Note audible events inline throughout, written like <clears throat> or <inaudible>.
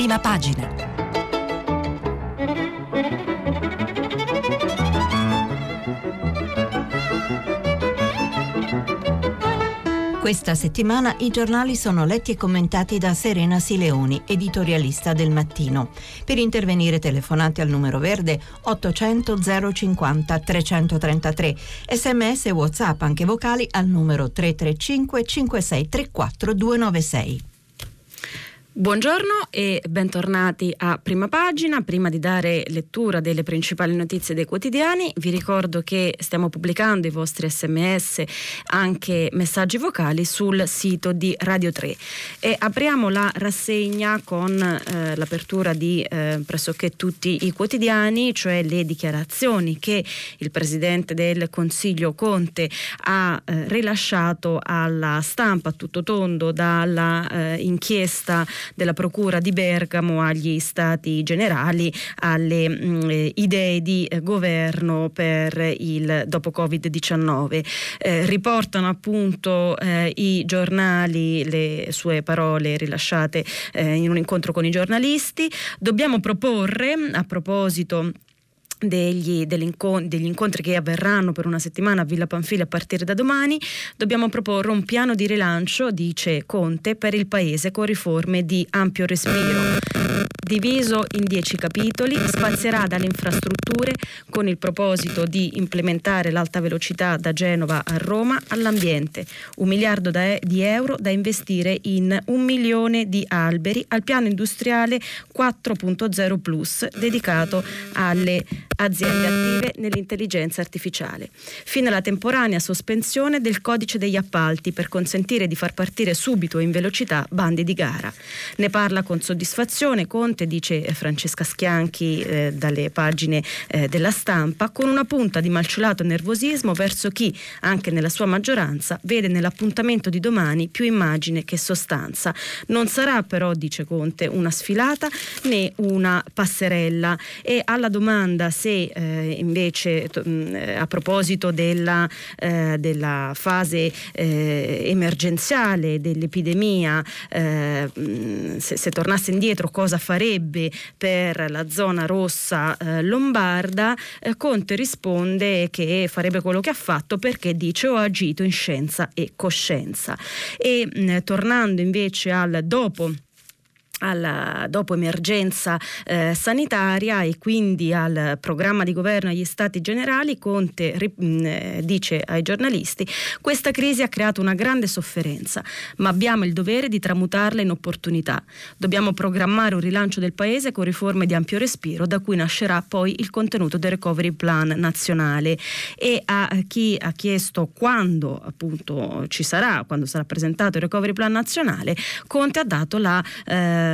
Prima pagina. Questa settimana i giornali sono letti e commentati da Serena Sileoni, editorialista del mattino. Per intervenire telefonate al numero verde 800 050 333, sms e whatsapp anche vocali al numero 335 5634 296. Buongiorno e bentornati a Prima Pagina. Prima di dare lettura delle principali notizie dei quotidiani, vi ricordo che stiamo pubblicando i vostri sms, anche messaggi vocali sul sito di Radio 3. E apriamo la rassegna con eh, l'apertura di eh, pressoché tutti i quotidiani, cioè le dichiarazioni che il Presidente del Consiglio Conte ha eh, rilasciato alla stampa a tutto tondo dalla eh, inchiesta della Procura di Bergamo agli Stati Generali, alle mh, mm, eh, idee di eh, governo per il dopo Covid-19. Eh, riportano appunto eh, i giornali le sue parole rilasciate eh, in un incontro con i giornalisti. Dobbiamo proporre, a proposito degli, degli, incontri che avverranno per una settimana a Villa Panfili a partire da domani, dobbiamo proporre un piano di rilancio, dice Conte, per il Paese con riforme di ampio respiro. Diviso in dieci capitoli, spazierà dalle infrastrutture con il proposito di implementare l'alta velocità da Genova a Roma all'ambiente, un miliardo di euro da investire in un milione di alberi al piano industriale 4.0 Plus dedicato alle aziende attive nell'intelligenza artificiale, fino alla temporanea sospensione del codice degli appalti per consentire di far partire subito in velocità bandi di gara. Ne parla con soddisfazione Conte, dice Francesca Schianchi eh, dalle pagine eh, della stampa, con una punta di malciolato nervosismo verso chi, anche nella sua maggioranza, vede nell'appuntamento di domani più immagine che sostanza. Non sarà però, dice Conte, una sfilata né una passerella e alla domanda se eh, invece to, mh, mm, a proposito della, eh, della fase eh, emergenziale dell'epidemia, eh, mm, se, se, tornasse indietro cosa farebbe per la zona rossa eh, lombarda, eh, Conte risponde che farebbe quello che ha fatto perché dice ho agito in scienza e coscienza. E mh, mm, tornando invece al dopo alla dopo emergenza eh, sanitaria e quindi al programma di governo agli stati generali, Conte mh, mm, eh, dice ai giornalisti questa crisi ha creato una grande sofferenza, ma abbiamo il dovere di tramutarla in opportunità. Dobbiamo programmare un rilancio del paese con riforme di ampio respiro, da cui nascerà poi il contenuto del recovery plan nazionale. E a chi ha chiesto quando appunto ci sarà, quando sarà presentato il recovery plan nazionale, Conte ha dato la eh,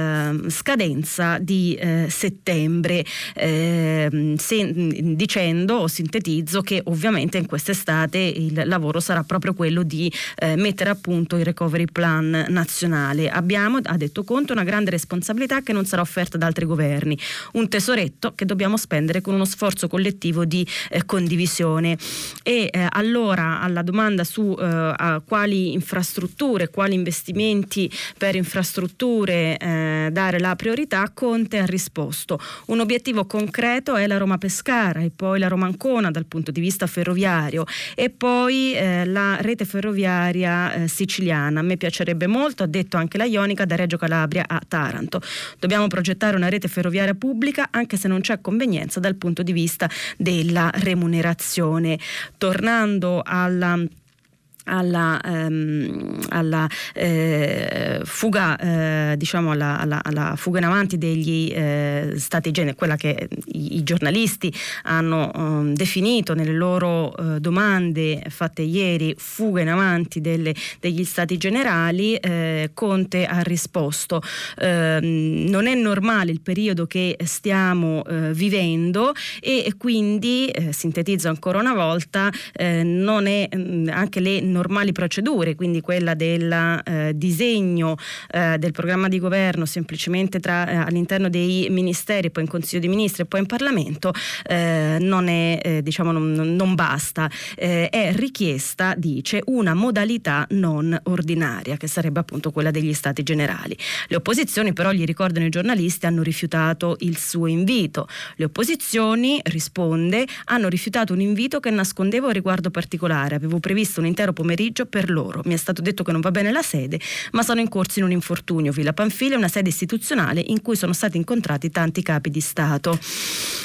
scadenza di eh, settembre, eh, se, dicendo o sintetizzo che ovviamente in quest'estate il lavoro sarà proprio quello di eh, mettere a punto il recovery plan nazionale. Abbiamo, ha detto Conte, una grande responsabilità che non sarà offerta da altri governi, un tesoretto che dobbiamo spendere con uno sforzo collettivo di eh, condivisione. E eh, allora alla domanda su eh, quali infrastrutture, quali investimenti per infrastrutture eh, dare la priorità, Conte ha risposto. Un obiettivo concreto è la Roma Pescara e poi la Roma Ancona dal punto di vista ferroviario e poi eh, la rete ferroviaria eh, siciliana. A me piacerebbe molto, ha detto anche la Ionica, da Reggio Calabria a Taranto. Dobbiamo progettare una rete ferroviaria pubblica anche se non c'è convenienza dal punto di vista della remunerazione. Tornando alla alla, ehm, alla eh, fuga eh, diciamo alla, alla, alla, fuga in avanti degli eh, stati generi quella che i, i giornalisti hanno um, definito nelle loro uh, domande fatte ieri fuga in avanti delle, degli stati generali eh, Conte ha risposto ehm, non è normale il periodo che stiamo eh, vivendo e quindi sintetizzo ancora una volta non è anche le normali procedure, quindi quella del eh, disegno eh, del programma di governo semplicemente tra, eh, all'interno dei ministeri, poi in Consiglio dei Ministri e poi in Parlamento, eh, non, è, eh, diciamo, non, non basta. è richiesta, dice, una modalità non ordinaria, che sarebbe appunto quella degli stati generali. Le opposizioni però, gli ricordano i giornalisti, hanno rifiutato il suo invito. Le opposizioni, risponde, hanno rifiutato un invito che nascondeva un riguardo particolare. Avevo previsto un intero pomeriggio per loro. Mi è stato detto che non va bene la sede, ma sono in corso in un infortunio. Villa Panfili è una sede istituzionale in cui sono stati incontrati tanti capi di Stato.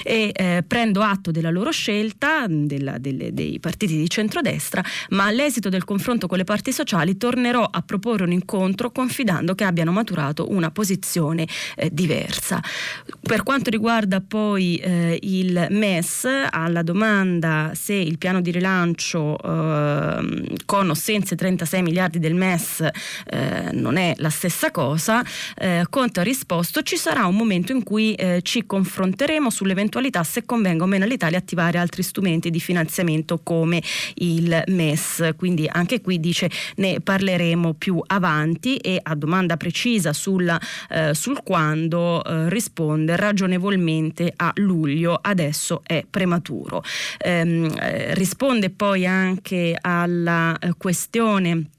E eh, prendo atto della loro scelta, della, delle, dei partiti di centrodestra, ma all'esito del confronto con le parti sociali tornerò a proporre un incontro confidando che abbiano maturato una posizione eh, diversa. Per quanto riguarda poi eh, il MES, alla domanda se il piano di rilancio eh, con o senza 36 miliardi del MES eh, non è la stessa cosa, eh, Conte ha risposto ci sarà un momento in cui eh, ci confronteremo sull'eventualità se convenga o meno all'Italia attivare altri strumenti di finanziamento come il MES, quindi anche qui dice ne parleremo più avanti e a domanda precisa sulla, eh, sul quando eh, risponde ragionevolmente a luglio, adesso è prematuro. Ehm, eh, risponde poi anche alla questione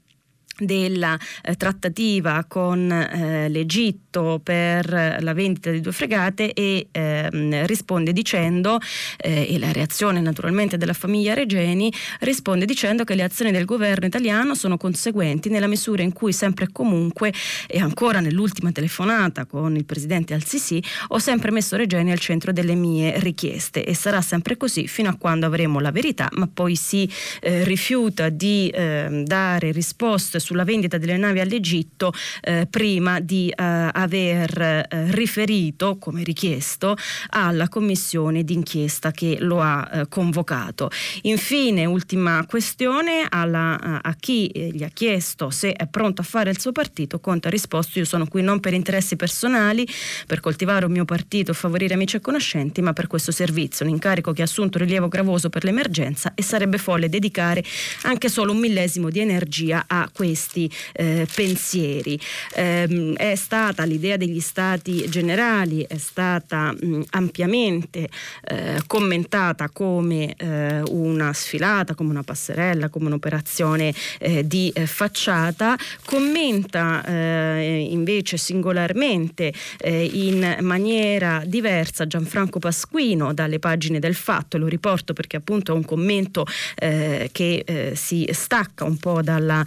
della eh, trattativa con eh, l'Egitto per la vendita di due fregate e ehm, risponde dicendo, eh, e la reazione naturalmente della famiglia Regeni, risponde dicendo che le azioni del governo italiano sono conseguenti nella misura in cui sempre e comunque, e ancora nell'ultima telefonata con il presidente Al-Sisi, ho sempre messo Regeni al centro delle mie richieste e sarà sempre così fino a quando avremo la verità, ma poi si eh, rifiuta di ehm, dare risposte sulla vendita delle navi all'Egitto eh, prima di eh, aver eh, riferito, come richiesto, alla commissione d'inchiesta che lo ha eh, convocato. Infine, ultima questione, alla, a chi eh, gli ha chiesto se è pronto a fare il suo partito, Conte ha risposto io sono qui non per interessi personali, per coltivare un mio partito, favorire amici e conoscenti, ma per questo servizio, un incarico che ha assunto rilievo gravoso per l'emergenza e sarebbe folle dedicare anche solo un millesimo di energia a questi eh, pensieri. Eh, è stata l'idea degli stati generali, è stata mh, ampiamente eh, commentata come eh, una sfilata, come una passerella, come un'operazione eh, di eh, facciata, commenta invece singolarmente in maniera diversa Gianfranco Pasquino dalle pagine del fatto, lo riporto perché appunto è un commento che si stacca un po' dalla,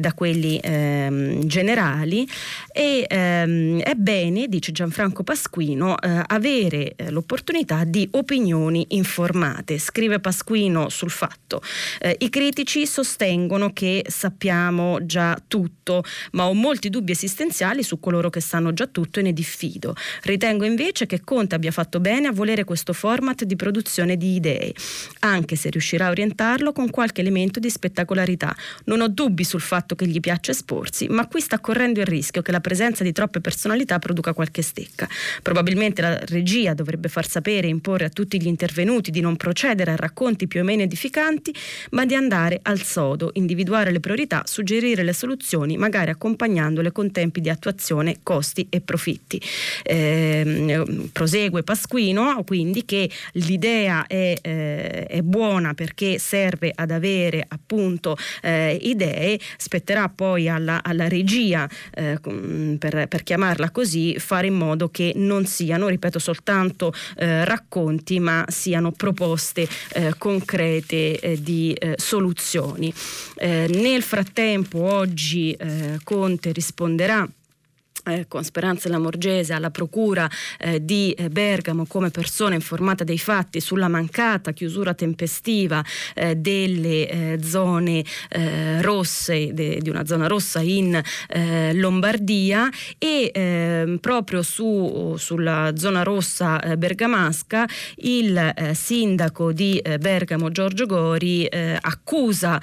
da da quelli ehm, generali. E ehm, è bene, dice Gianfranco Pasquino, eh, avere eh, l'opportunità di opinioni informate. Scrive Pasquino sul fatto. Eh, I critici sostengono che sappiamo già tutto, ma ho molti dubbi esistenziali su coloro che sanno già tutto e ne diffido. Ritengo invece che Conte abbia fatto bene a volere questo format di produzione di idee, anche se riuscirà a orientarlo con qualche elemento di spettacolarità. Non ho dubbi sul fatto che gli piace esporsi, ma qui sta correndo il rischio che la presenza di troppe personalità produca qualche stecca. Probabilmente la regia dovrebbe far sapere e imporre a tutti gli intervenuti di non procedere a racconti più o meno edificanti, ma di andare al sodo, individuare le priorità, suggerire le soluzioni, magari accompagnandole con tempi di attuazione, costi e profitti. Eh, prosegue Pasquino, quindi che l'idea è, eh, è, buona perché serve ad avere appunto eh, idee, spetterà poi alla, alla regia, eh, per, per, chiamarla così, fare in modo che non siano, ripeto, soltanto eh, racconti, ma siano proposte eh, concrete eh, di eh, soluzioni. Eh, nel frattempo oggi Conte risponderà eh, con Speranza Lamorgese alla procura eh, di eh, Bergamo come persona informata dei fatti sulla mancata chiusura tempestiva eh, delle eh, zone eh, rosse, de, di una zona rossa in Lombardia e ehm, proprio su, sulla zona rossa bergamasca il sindaco di Bergamo Giorgio Gori accusa,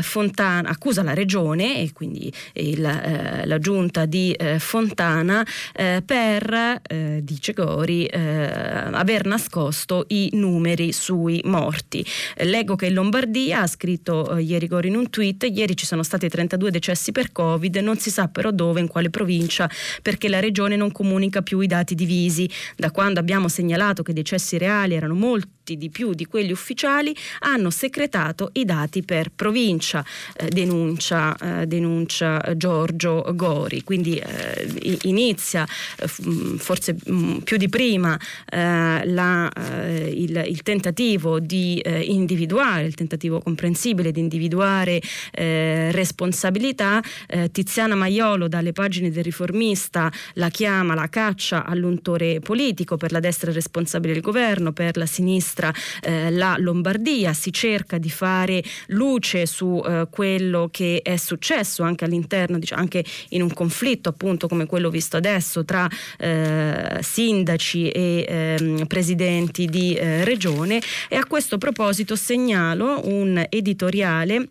Fontana, accusa la regione e quindi il, la giunta di Fontana Fontana eh, per, eh, dice Gori, eh, aver nascosto i numeri sui morti. leggo che in Lombardia, ha scritto eh, ieri Gori in un tweet, ieri ci sono stati 32 decessi per Covid, non si sa però dove, in quale provincia, perché la regione non comunica più i dati divisi. Da quando abbiamo segnalato che i decessi reali erano molti di più di quelli ufficiali, hanno secretato i dati per provincia, eh, denuncia, eh, denuncia, Giorgio Gori. Quindi eh, inizia eh, forse mm, più di prima eh, la, eh, il, il, tentativo di individuare, il tentativo comprensibile di individuare responsabilità. Tiziana Maiolo dalle pagine del riformista la chiama la caccia all'untore politico per la destra responsabile del governo, per la sinistra la Lombardia. Si cerca di fare luce su quello che è successo anche all'interno, diciamo, anche in un conflitto appunto come quello visto adesso tra eh, sindaci e eh, presidenti di eh, regione e a questo proposito segnalo un editoriale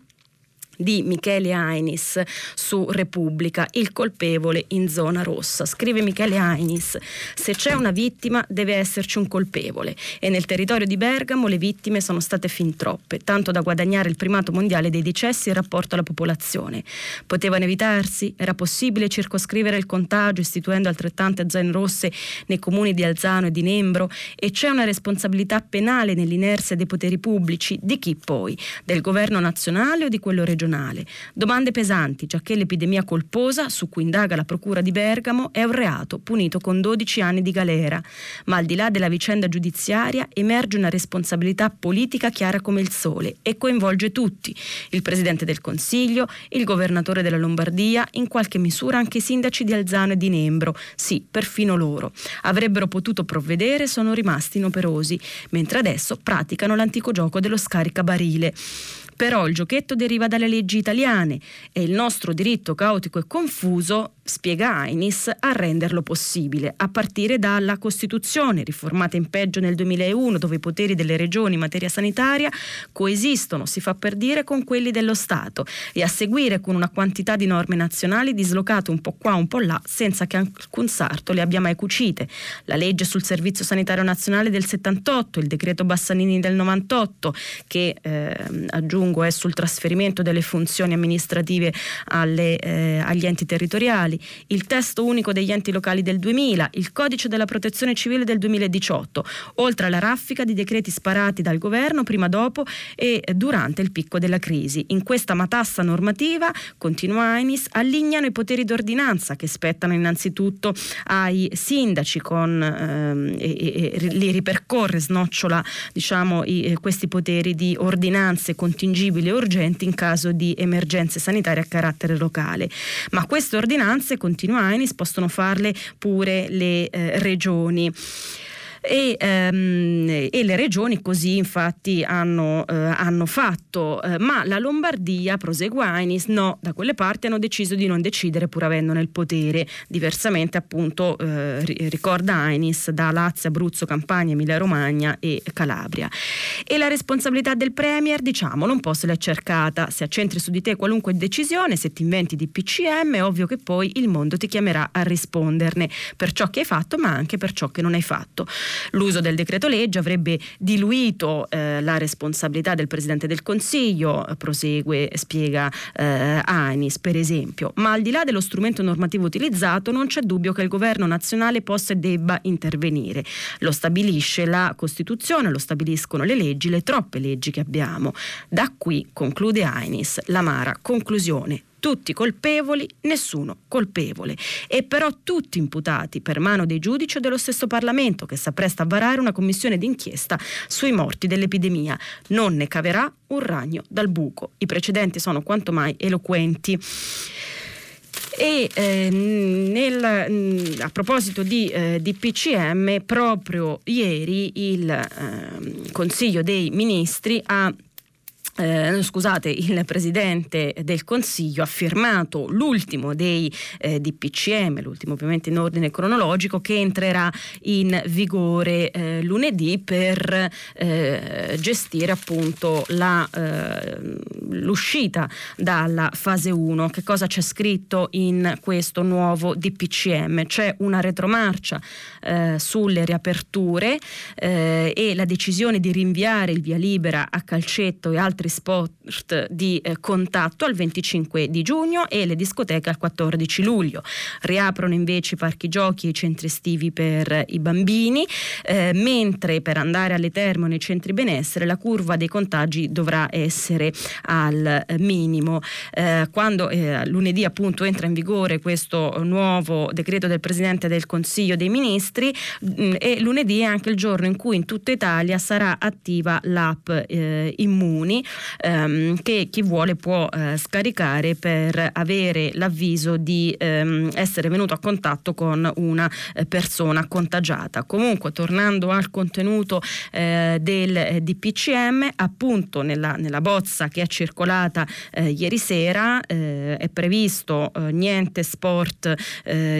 di Michele Ainis su Repubblica, il colpevole in zona rossa. Scrive Michele Ainis, se c'è una vittima deve esserci un colpevole e nel territorio di Bergamo le vittime sono state fin troppe, tanto da guadagnare il primato mondiale dei decessi in rapporto alla popolazione. Potevano evitarsi? Era possibile circoscrivere il contagio istituendo altrettante zone rosse nei comuni di Alzano e di Nembro? E c'è una responsabilità penale nell'inerzia dei poteri pubblici? Di chi poi? Del governo nazionale o di quello regionale? Regionale. Domande pesanti, giacché l'epidemia colposa, su cui indaga la Procura di Bergamo, è un reato punito con 12 anni di galera. Ma al di là della vicenda giudiziaria emerge una responsabilità politica chiara come il sole e coinvolge tutti, il Presidente del Consiglio, il Governatore della Lombardia, in qualche misura anche i sindaci di Alzano e di Nembro, sì, perfino loro. Avrebbero potuto provvedere, sono rimasti inoperosi, mentre adesso praticano l'antico gioco dello scaricabarile. Però il giochetto deriva dalle leggi italiane e il nostro diritto caotico e confuso spiega Ainis, a renderlo possibile, a partire dalla Costituzione, riformata in peggio nel 2001, dove i poteri delle regioni in materia sanitaria coesistono, si fa per dire, con quelli dello Stato, e a seguire con una quantità di norme nazionali dislocate un po' qua, un po' là, senza che alcun sarto le abbia mai cucite. La legge sul Servizio Sanitario Nazionale del 78, il decreto Bassanini del 98, che eh, aggiungo è sul trasferimento delle funzioni amministrative alle, eh, agli enti territoriali, locali, il testo unico degli enti locali del 2000, il codice della protezione civile del 2018, oltre alla raffica di decreti sparati dal governo prima, dopo e durante il picco della crisi. In questa matassa normativa, continua Ainis, allineano i poteri d'ordinanza che spettano innanzitutto ai sindaci con, ehm, e, e, li ripercorre, snocciola diciamo, i, questi poteri di ordinanze contingibili e urgenti in caso di emergenze sanitarie a carattere locale. Ma queste ordinanze vacanze, continua Ainis, possono farle pure le eh, regioni e, ehm, e le regioni così infatti hanno, eh, hanno fatto, eh, ma la Lombardia, prosegue Ainis, no, da quelle parti hanno deciso di non decidere pur avendone il potere, diversamente appunto eh, ricorda Ainis da Lazio, Abruzzo, Campania, Emilia Romagna e Calabria. E la responsabilità del Premier, diciamo, non può se l'è cercata, se accentri su di te qualunque decisione, se ti inventi di PCM, è ovvio che poi il mondo ti chiamerà a risponderne per ciò che hai fatto, ma anche per ciò che non hai fatto. L'uso del decreto legge avrebbe diluito eh, la responsabilità del Presidente del Consiglio, prosegue, spiega eh, Anis per esempio, ma al di là dello strumento normativo utilizzato non c'è dubbio che il governo nazionale possa e debba intervenire. Lo stabilisce la Costituzione, lo stabiliscono le leggi, le troppe leggi che abbiamo. Da qui, conclude Ainis, l'amara conclusione tutti colpevoli, nessuno colpevole, e però tutti imputati per mano dei giudici o dello stesso Parlamento che si appresta a varare una commissione d'inchiesta sui morti dell'epidemia. Non ne caverà un ragno dal buco. I precedenti sono quanto mai eloquenti. E eh, nel, mm, a proposito di, eh, di, proprio ieri il eh, Consiglio dei Ministri ha eh, scusate, il Presidente del Consiglio ha firmato l'ultimo dei eh, DPCM, l'ultimo ovviamente in ordine cronologico, che entrerà in vigore eh, lunedì per eh, gestire appunto la, eh, l'uscita dalla fase 1. Che cosa c'è scritto in questo nuovo DPCM? C'è una retromarcia eh, sulle riaperture e la decisione di rinviare il via libera a calcetto e altri altri sport di eh, contatto al 25 di giugno e le discoteche al 14 luglio. Riaprono invece i parchi giochi e i centri estivi per i bambini, eh, mentre per andare alle terme nei centri benessere la curva dei contagi dovrà essere al minimo. Eh, quando eh, lunedì appunto entra in vigore questo nuovo decreto del Presidente del Consiglio dei Ministri mh, mm, e lunedì è anche il giorno in cui in tutta Italia sarà attiva l'app eh, Immuni ehm, che chi vuole può eh, scaricare per avere l'avviso di ehm, essere venuto a contatto con una eh, persona contagiata. Comunque, tornando al contenuto eh, del eh, DPCM, appunto nella, nella, bozza che è circolata eh, ieri sera è previsto niente sport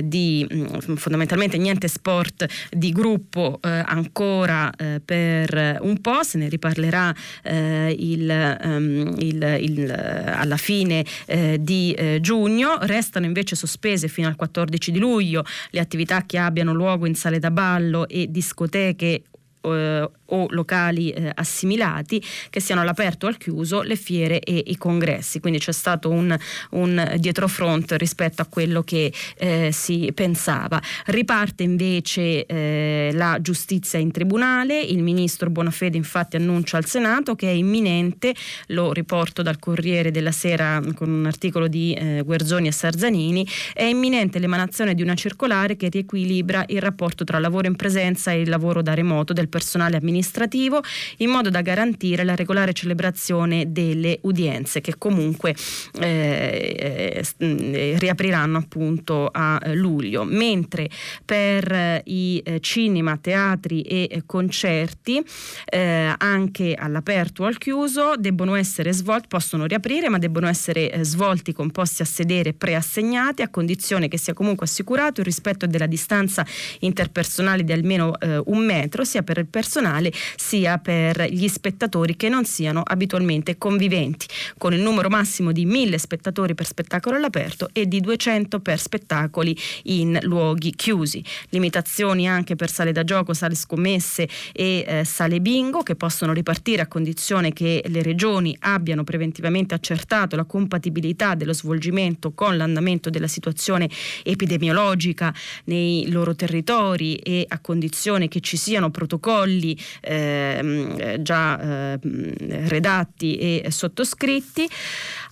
di mm, fondamentalmente niente sport di gruppo ancora per un po', se ne riparlerà il ehm, il, il, alla fine eh, di eh, giugno. Restano invece sospese fino al 14 di luglio le attività che abbiano luogo in sale da ballo e discoteche eh, o locali eh, assimilati che siano all'aperto o al chiuso le fiere e i congressi. Quindi c'è stato un, un dietrofront rispetto a quello che eh, si pensava. Riparte invece eh, la giustizia in tribunale, il ministro Bonafede infatti annuncia al Senato che è imminente, lo riporto dal Corriere della Sera con un articolo di eh, Guerzoni e Sarzanini, è imminente l'emanazione di una circolare che riequilibra il rapporto tra lavoro in presenza e il lavoro da remoto del personale amministrativo in modo da garantire la regolare celebrazione delle udienze che comunque eh, eh, riapriranno appunto a luglio, mentre per i eh, cinema, teatri e concerti eh, anche all'aperto o al chiuso debbono essere svolti, possono riaprire ma debbono essere eh, svolti con posti a sedere preassegnati a condizione che sia comunque assicurato il rispetto della distanza interpersonale di almeno eh, un metro sia per il personale sia per gli spettatori che non siano abitualmente conviventi, con il numero massimo di 1000 spettatori per spettacolo all'aperto e di 200 per spettacoli in luoghi chiusi. Limitazioni anche per sale da gioco, sale scommesse e eh, sale bingo che possono ripartire a condizione che le regioni abbiano preventivamente accertato la compatibilità dello svolgimento con l'andamento della situazione epidemiologica nei loro territori e a condizione che ci siano protocolli protocolli ehm, già ehm, redatti e sottoscritti.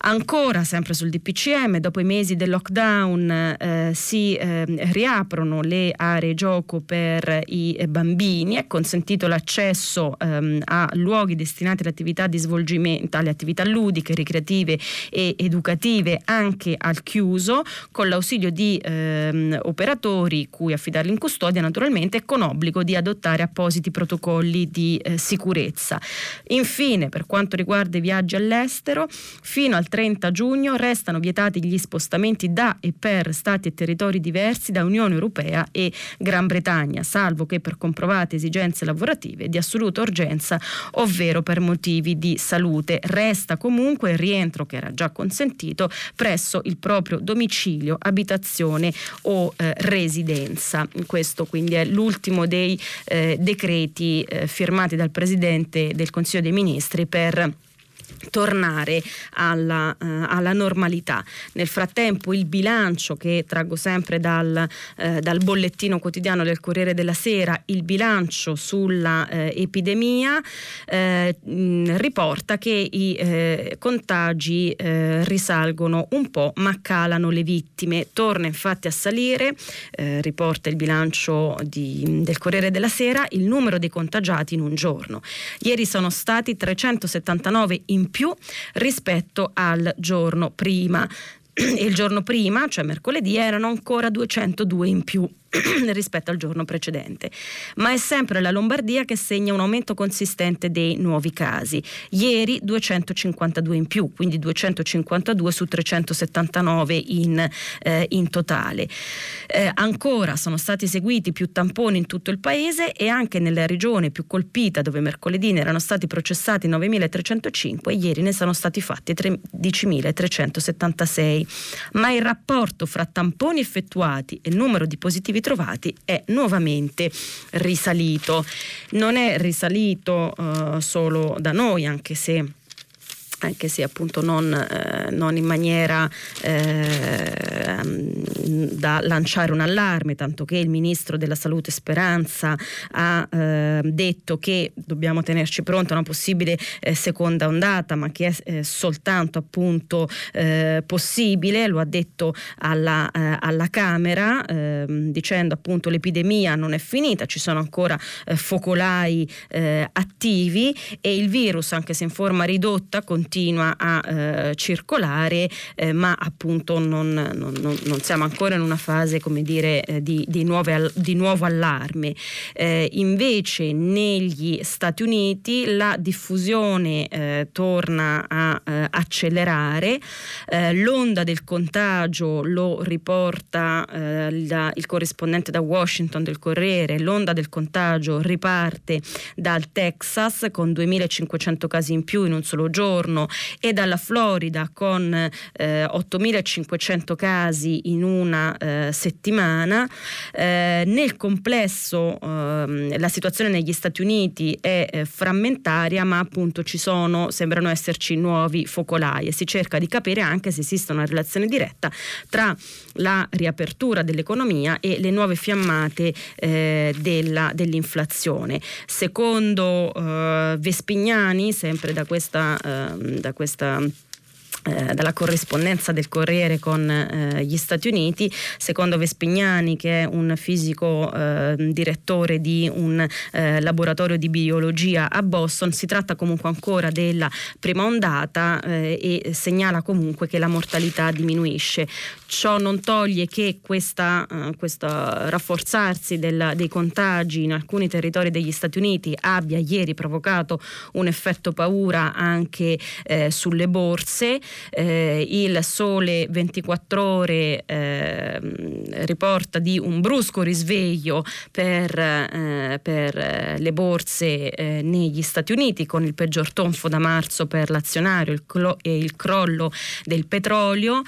Ancora, sempre sul DPCM, dopo i mesi del lockdown eh, si eh, riaprono le aree gioco per i bambini, è consentito l'accesso ehm, a luoghi destinati alle attività di svolgimento, alle attività ludiche, ricreative e educative anche al chiuso, con l'ausilio di ehm, operatori cui affidarli in custodia naturalmente e con obbligo di adottare appositi protocolli di eh, sicurezza. Infine, per quanto riguarda i viaggi all'estero, fino al 30 giugno restano vietati gli spostamenti da e per stati e territori diversi da Unione Europea e Gran Bretagna, salvo che per comprovate esigenze lavorative di assoluta urgenza, ovvero per motivi di salute. Resta comunque il rientro che era già consentito presso il proprio domicilio, abitazione o eh, residenza. Questo quindi è l'ultimo dei eh, decreti decreti eh, firmati dal Presidente del Consiglio dei Ministri per tornare alla, uh, alla, normalità. Nel frattempo il bilancio che traggo sempre dal, uh, dal, bollettino quotidiano del Corriere della Sera, il bilancio sulla uh, epidemia mh, riporta che i contagi risalgono un po' ma calano le vittime. Torna infatti a salire, riporta il bilancio di, del Corriere della Sera, il numero dei contagiati in un giorno. Ieri sono stati 379 in più rispetto al giorno prima. E <clears throat> il giorno prima, cioè mercoledì, erano ancora 202 in più. <clears throat> rispetto al giorno precedente. Ma è sempre la Lombardia che segna un aumento consistente dei nuovi casi. Ieri 252 in più, quindi 252 su 379 in, eh, in totale. Eh, ancora sono stati eseguiti più tamponi in tutto il paese e anche nella regione più colpita dove mercoledì ne erano stati processati 9.305, ieri ne sono stati fatti 13.376. Ma il rapporto fra tamponi effettuati e numero di positivi ritrovati è nuovamente risalito. Non è risalito uh, solo da noi, anche se anche se appunto non, eh, non in maniera eh, da lanciare un allarme, tanto che il ministro della salute Speranza ha eh, detto che dobbiamo tenerci pronta a una possibile eh, seconda ondata, ma che è eh, soltanto appunto eh, possibile, lo ha detto alla, alla Camera, ehm, dicendo appunto l'epidemia non è finita, ci sono ancora focolai attivi e il virus, anche se in forma ridotta, continua continua a eh, circolare, eh, ma appunto non, non, non, siamo ancora in una fase come dire, eh, di, di, nuove, di, nuovo allarme. Eh, invece negli Stati Uniti la diffusione eh, torna a accelerare, l'onda del contagio lo riporta la, il corrispondente da Washington del Corriere, l'onda del contagio riparte dal Texas con 2500 casi in più in un solo giorno, giorno e dalla Florida con eh, 8.500 casi in una eh, settimana. Eh, nel complesso ehm, la situazione negli Stati Uniti è eh, frammentaria, ma appunto ci sono, sembrano esserci nuovi focolai e si cerca di capire anche se esiste una relazione diretta tra la riapertura dell'economia e le nuove fiammate eh, della, dell'inflazione. Secondo eh, Vespignani, sempre da questa, eh, da questa eh, dalla corrispondenza del Corriere con eh, gli Stati Uniti, secondo Vespignani che è un fisico eh, direttore di un eh, laboratorio di biologia a Boston, si tratta comunque ancora della prima ondata eh, e segnala comunque che la mortalità diminuisce. Ciò non toglie che questa, questo rafforzarsi della, dei contagi in alcuni territori degli Stati Uniti abbia ieri provocato un effetto paura anche sulle borse. Eh, il Sole 24 ore eh, riporta di un brusco risveglio per, eh, per le borse eh, negli Stati Uniti con il peggior tonfo da marzo per l'azionario il clo- e il crollo del petrolio.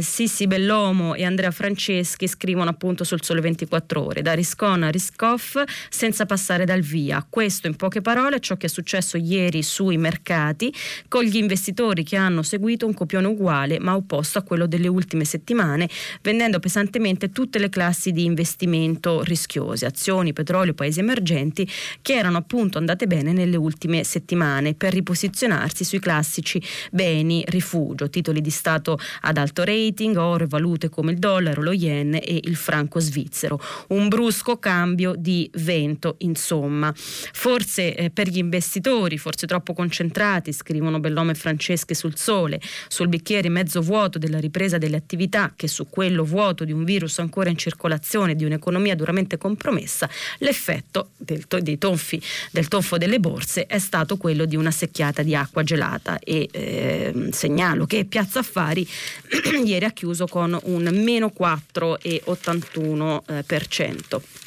Sissi Bellomo e Andrea Franceschi scrivono appunto sul Sole 24 Ore, da Riscona a Riscoff senza passare dal via. Questo in poche parole è ciò che è successo ieri sui mercati con gli investitori che hanno seguito un copione uguale ma opposto a quello delle ultime settimane, vendendo pesantemente tutte le classi di investimento rischiose, azioni, petrolio, paesi emergenti, che erano appunto andate bene nelle ultime settimane per riposizionarsi sui classici beni rifugio, titoli di Stato ad alto rating, oro e valute come il dollaro, lo yen e il franco svizzero. Un brusco cambio di vento, insomma. Forse eh, per gli investitori, forse troppo concentrati, scrivono Bellome e Franceschi sul Sole, sul bicchiere mezzo vuoto della ripresa delle attività che su quello vuoto di un virus ancora in circolazione, di un'economia duramente compromessa, l'effetto del, dei tonfi, del tonfo delle borse è stato quello di una secchiata di acqua gelata e eh, segnalo che Piazza Affari <clears throat> ieri ha chiuso con un meno 4,81%.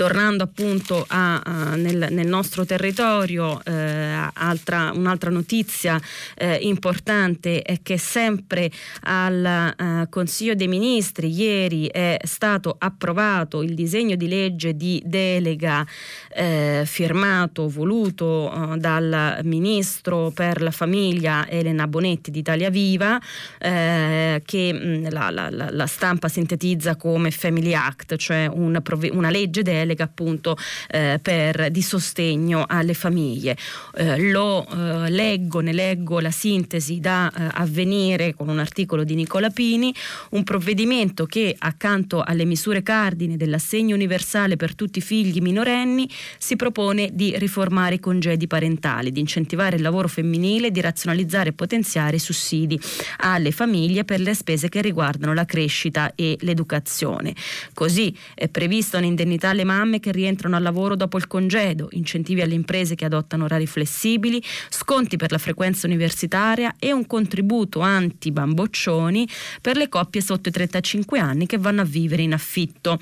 Tornando appunto a, a, nel, nel, nostro territorio, eh, altra, un'altra notizia eh, importante è che sempre al eh, Consiglio dei Ministri ieri è stato approvato il disegno di legge di delega eh, firmato, voluto eh, dal Ministro per la Famiglia Elena Bonetti di Italia Viva, eh, che mh, la, la, la, stampa sintetizza come Family Act, cioè un, una legge delega delega appunto eh, per, di sostegno alle famiglie. Eh, lo eh, leggo, ne leggo la sintesi da eh, avvenire con un articolo di Nicola Pini, un provvedimento che accanto alle misure cardine dell'assegno universale per tutti i figli minorenni si propone di riformare i congedi parentali, di incentivare il lavoro femminile, di razionalizzare e potenziare i sussidi alle famiglie per le spese che riguardano la crescita e l'educazione. Così è prevista un'indennità alle mamme che rientrano al lavoro dopo il congedo, incentivi alle imprese che adottano orari flessibili, sconti per la frequenza universitaria e un contributo anti-bamboccioni per le coppie sotto i 35 anni che vanno a vivere in affitto.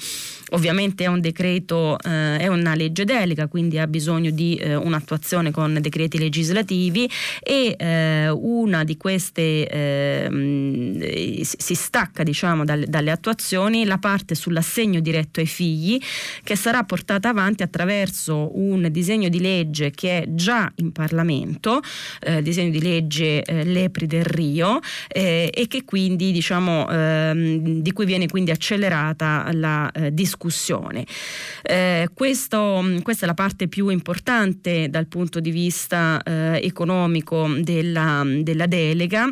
Ovviamente è un decreto, eh, è una legge delega, quindi ha bisogno di eh, un'attuazione con decreti legislativi e eh, una di queste ehm, si stacca diciamo dalle, dalle attuazioni la parte sull'assegno diretto ai figli che sarà portata avanti attraverso un disegno di legge che è già in Parlamento, eh, disegno di legge eh, Lepri del Rio eh, e che quindi diciamo ehm, di cui viene quindi accelerata la eh, discussione. Eh, questo, questa è la parte più importante dal punto di vista eh, economico della, della delega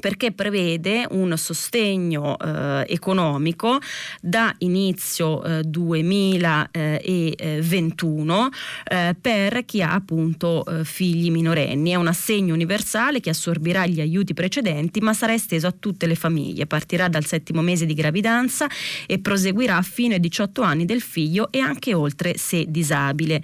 perché prevede un sostegno eh, economico da inizio eh, 2021 eh, per chi ha appunto eh, figli minorenni. È un assegno universale che assorbirà gli aiuti precedenti ma sarà esteso a tutte le famiglie. Partirà dal settimo mese di gravidanza e proseguirà fino ai 18 anni del figlio e anche oltre se disabile.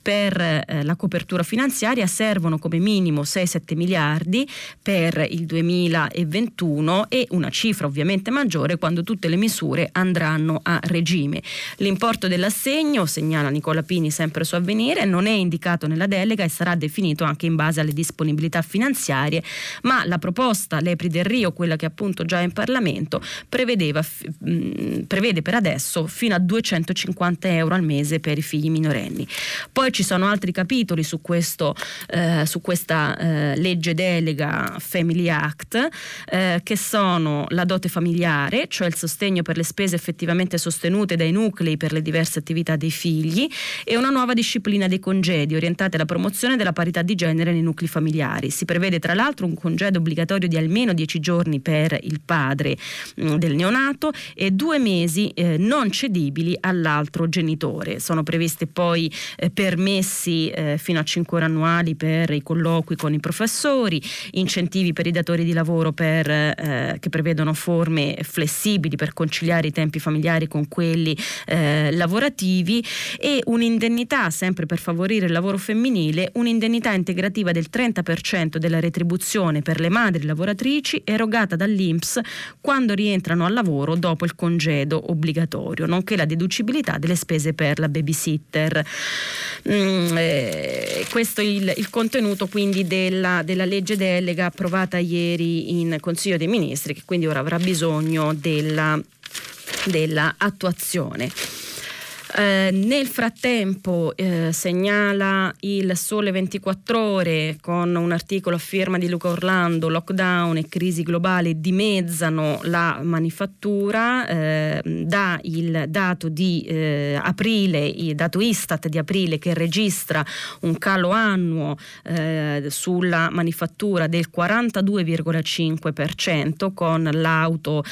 Per eh, la copertura finanziaria servono come minimo 6-7 miliardi per il 2021 2021 e una cifra ovviamente maggiore quando tutte le misure andranno a regime. L'importo dell'assegno, segnala Nicola Pini sempre su Avvenire, non è indicato nella delega e sarà definito anche in base alle disponibilità finanziarie, ma la proposta Lepri del Rio, quella che appunto già è in Parlamento, mh, prevede per adesso fino a 250 euro al mese per i figli minorenni. Poi ci sono altri capitoli su, questo, eh, su questa eh, legge delega Family Act eh, che sono la dote familiare, cioè il sostegno per le spese effettivamente sostenute dai nuclei per le diverse attività dei figli, e una nuova disciplina dei congedi orientata alla promozione della parità di genere nei nuclei familiari. Si prevede tra l'altro un congedo obbligatorio di almeno 10 giorni per il padre mh, mm, del neonato e due mesi eh, non cedibili all'altro genitore. Sono previste poi eh, permessi eh, fino a 5 ore annuali per i colloqui con i professori, incentivi per i datori di lavoro per, eh, che prevedono forme flessibili per conciliare i tempi familiari con quelli eh, lavorativi e un'indennità, sempre per favorire il lavoro femminile, un'indennità integrativa del 30% della retribuzione per le madri lavoratrici erogata dall'INPS quando rientrano al lavoro dopo il congedo obbligatorio, nonché la deducibilità delle spese per la babysitter. Mm, eh, questo è il, il contenuto quindi della, della legge delega approvata ieri in Consiglio dei Ministri che quindi ora avrà bisogno della, della attuazione. Eh, nel frattempo eh, segnala il Sole 24 Ore con un articolo a firma di Luca Orlando, lockdown e crisi globale dimezzano la manifattura, eh, da il dato di eh, aprile, il dato Istat di aprile che registra un calo annuo eh, sulla manifattura del 42,5% con l'auto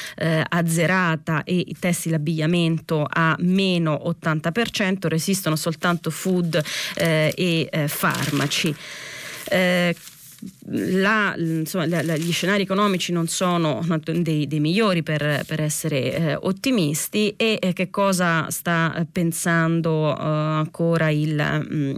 azzerata e il tessile abbigliamento a meno 80 70%, resistono soltanto food eh, e eh, farmaci. Eh, la, insomma, la, la, gli scenari economici non sono dei, dei migliori per, per essere eh, ottimisti e eh, che cosa sta pensando eh, ancora il, mm,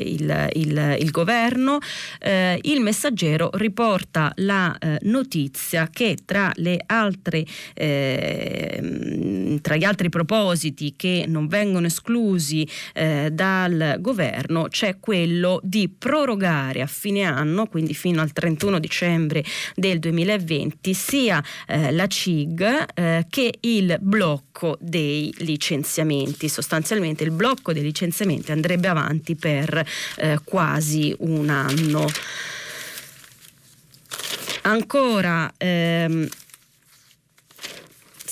il, il, il governo. Eh, il messaggero riporta la eh, notizia che tra, altre, eh, tra gli altri propositi che non vengono esclusi dal governo c'è quello di prorogare a fine anno, quindi fino al 31 dicembre del 2020 sia eh, la CIG eh, che il blocco dei licenziamenti. Sostanzialmente il blocco dei licenziamenti andrebbe avanti per eh, quasi un anno. Ancora ehm,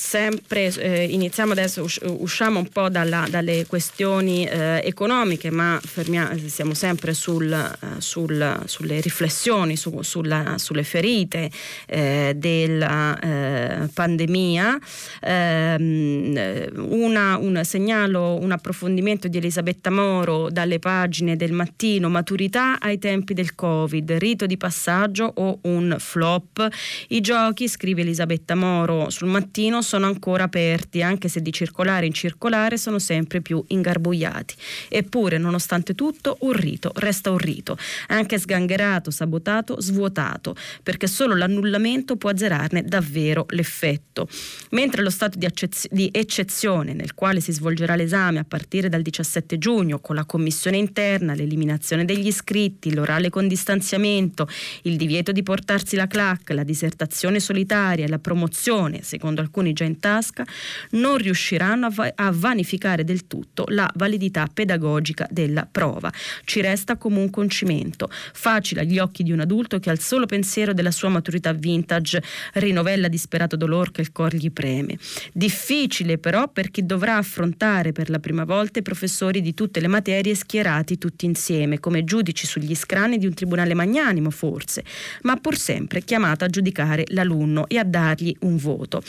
sempre, eh, iniziamo adesso, usciamo un po' dalla, dalle questioni eh, economiche, ma fermiamo, siamo sempre sul, eh, sul, sulle riflessioni, su, sulla, sulle ferite eh, della eh, pandemia. Ehm, una, un, segnalo un approfondimento di Elisabetta Moro dalle pagine del mattino, maturità ai tempi del Covid, rito di passaggio o un flop. I giochi, scrive Elisabetta Moro sul mattino, sono ancora aperti, anche se di circolare in circolare sono sempre più ingarbugliati. Eppure, nonostante tutto, un rito resta un rito, anche sgangherato, sabotato, svuotato, perché solo l'annullamento può azzerarne davvero l'effetto. Mentre lo stato di, accez- di eccezione nel quale si svolgerà l'esame a partire dal 17 giugno con la commissione interna, l'eliminazione degli iscritti, l'orale con distanziamento, il divieto di portarsi la clac, la disertazione solitaria la promozione, secondo alcuni già in tasca, non riusciranno a, va- a vanificare del tutto la validità pedagogica della prova. Ci resta comunque un cimento, facile agli occhi di un adulto che al solo pensiero della sua maturità vintage rinovella disperato dolore che il cor gli preme. Difficile però per chi dovrà affrontare per la prima volta i professori di tutte le materie schierati tutti insieme, come giudici sugli scrani di un tribunale magnanimo forse, ma pur sempre chiamata a giudicare l'alunno e a dargli un voto.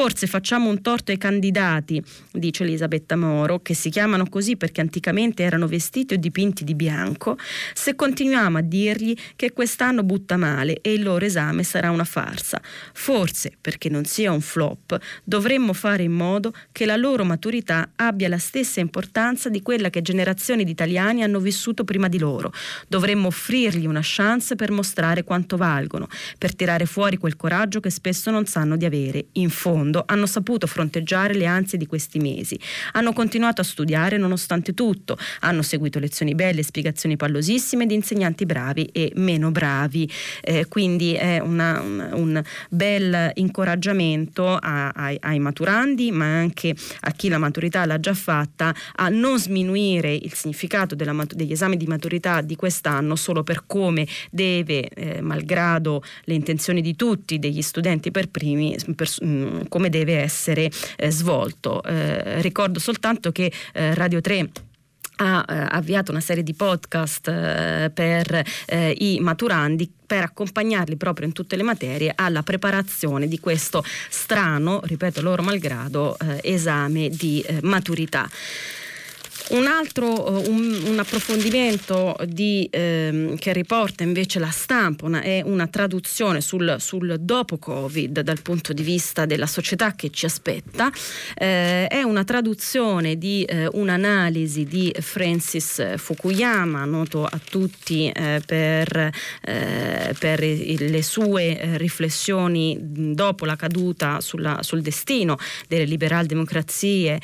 Forse facciamo un torto ai candidati, dice Elisabetta Moro, che si chiamano così perché anticamente erano vestiti o dipinti di bianco, se continuiamo a dirgli che quest'anno butta male e il loro esame sarà una farsa. Forse, perché non sia un flop, dovremmo fare in modo che la loro maturità abbia la stessa importanza di quella che generazioni di italiani hanno vissuto prima di loro. Dovremmo offrirgli una chance per mostrare quanto valgono, per tirare fuori quel coraggio che spesso non sanno di avere. In fondo hanno saputo fronteggiare le ansie di questi mesi. Hanno continuato a studiare nonostante tutto, hanno seguito lezioni belle, spiegazioni pallosissime di insegnanti bravi e meno bravi. Eh, quindi è una, un, un, bel incoraggiamento a, a, ai maturandi, ma anche a chi la maturità l'ha già fatta, a non sminuire il significato della, degli esami di maturità di quest'anno solo per come deve, eh, malgrado le intenzioni di tutti, degli studenti per primi, per, mh, mm, come deve essere eh, svolto. Eh, ricordo soltanto che eh, Radio 3 ha eh, avviato una serie di podcast eh, per i maturandi per accompagnarli proprio in tutte le materie alla preparazione di questo strano, ripeto loro malgrado, esame di maturità. Un altro un, un approfondimento di, ehm, che riporta invece la stampa una, è una traduzione sul, sul, dopo Covid dal punto di vista della società che ci aspetta. Eh, è una traduzione di eh, un'analisi di Francis Fukuyama, noto a tutti eh, per, eh, per le sue riflessioni dopo la caduta sulla, sul destino delle liberal democrazie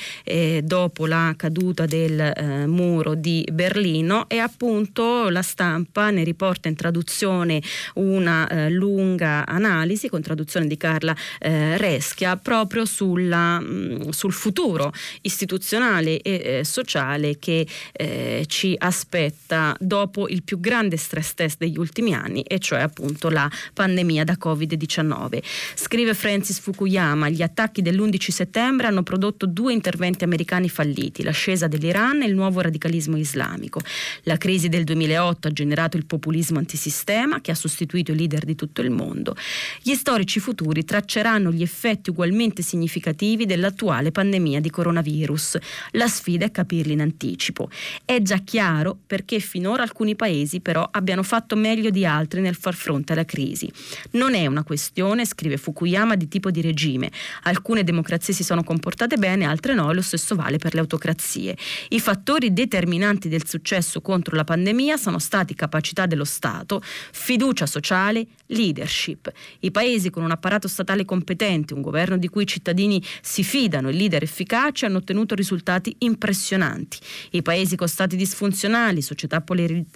dopo la caduta del eh, muro di Berlino e appunto la stampa ne riporta in traduzione una eh, lunga analisi con traduzione di Carla eh, Reschia proprio sulla, mh, mm, sul futuro istituzionale e eh, sociale che eh, ci aspetta dopo il più grande stress test degli ultimi anni e cioè appunto la pandemia da Covid-19. Scrive Francis Fukuyama, gli attacchi dell'11 settembre hanno prodotto due interventi americani falliti, l'ascesa dell'Iran Iran e il nuovo radicalismo islamico. La crisi del 2008 ha generato il populismo antisistema che ha sostituito i leader di tutto il mondo. Gli storici futuri tracceranno gli effetti ugualmente significativi dell'attuale pandemia di coronavirus. La sfida è capirli in anticipo. È già chiaro perché finora alcuni paesi però abbiano fatto meglio di altri nel far fronte alla crisi. Non è una questione, scrive Fukuyama, di tipo di regime. Alcune democrazie si sono comportate bene, altre no e lo stesso vale per le autocrazie. I fattori determinanti del successo contro la pandemia sono stati capacità dello Stato, fiducia sociale, leadership. I paesi con un apparato statale competente, un governo di cui i cittadini si fidano e leader efficaci hanno ottenuto risultati impressionanti. I paesi con stati disfunzionali, società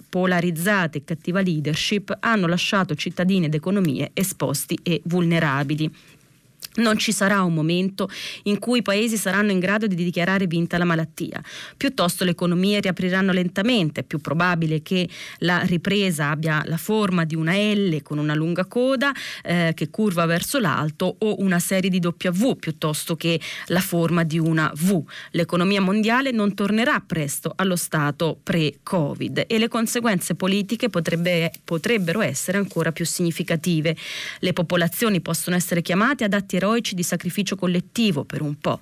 polarizzate e cattiva leadership hanno lasciato cittadini ed economie esposti e vulnerabili. Non ci sarà un momento in cui i paesi saranno in grado di dichiarare vinta la malattia. Piuttosto le economie riapriranno lentamente, è più probabile che la ripresa abbia la forma di una L con una lunga coda eh, che curva verso l'alto o una serie di W piuttosto che la forma di una V. L'economia mondiale non tornerà presto allo stato pre-Covid e le conseguenze politiche potrebbe, potrebbero essere ancora più significative. Le popolazioni possono essere chiamate ad atti eroici di sacrificio collettivo per un po',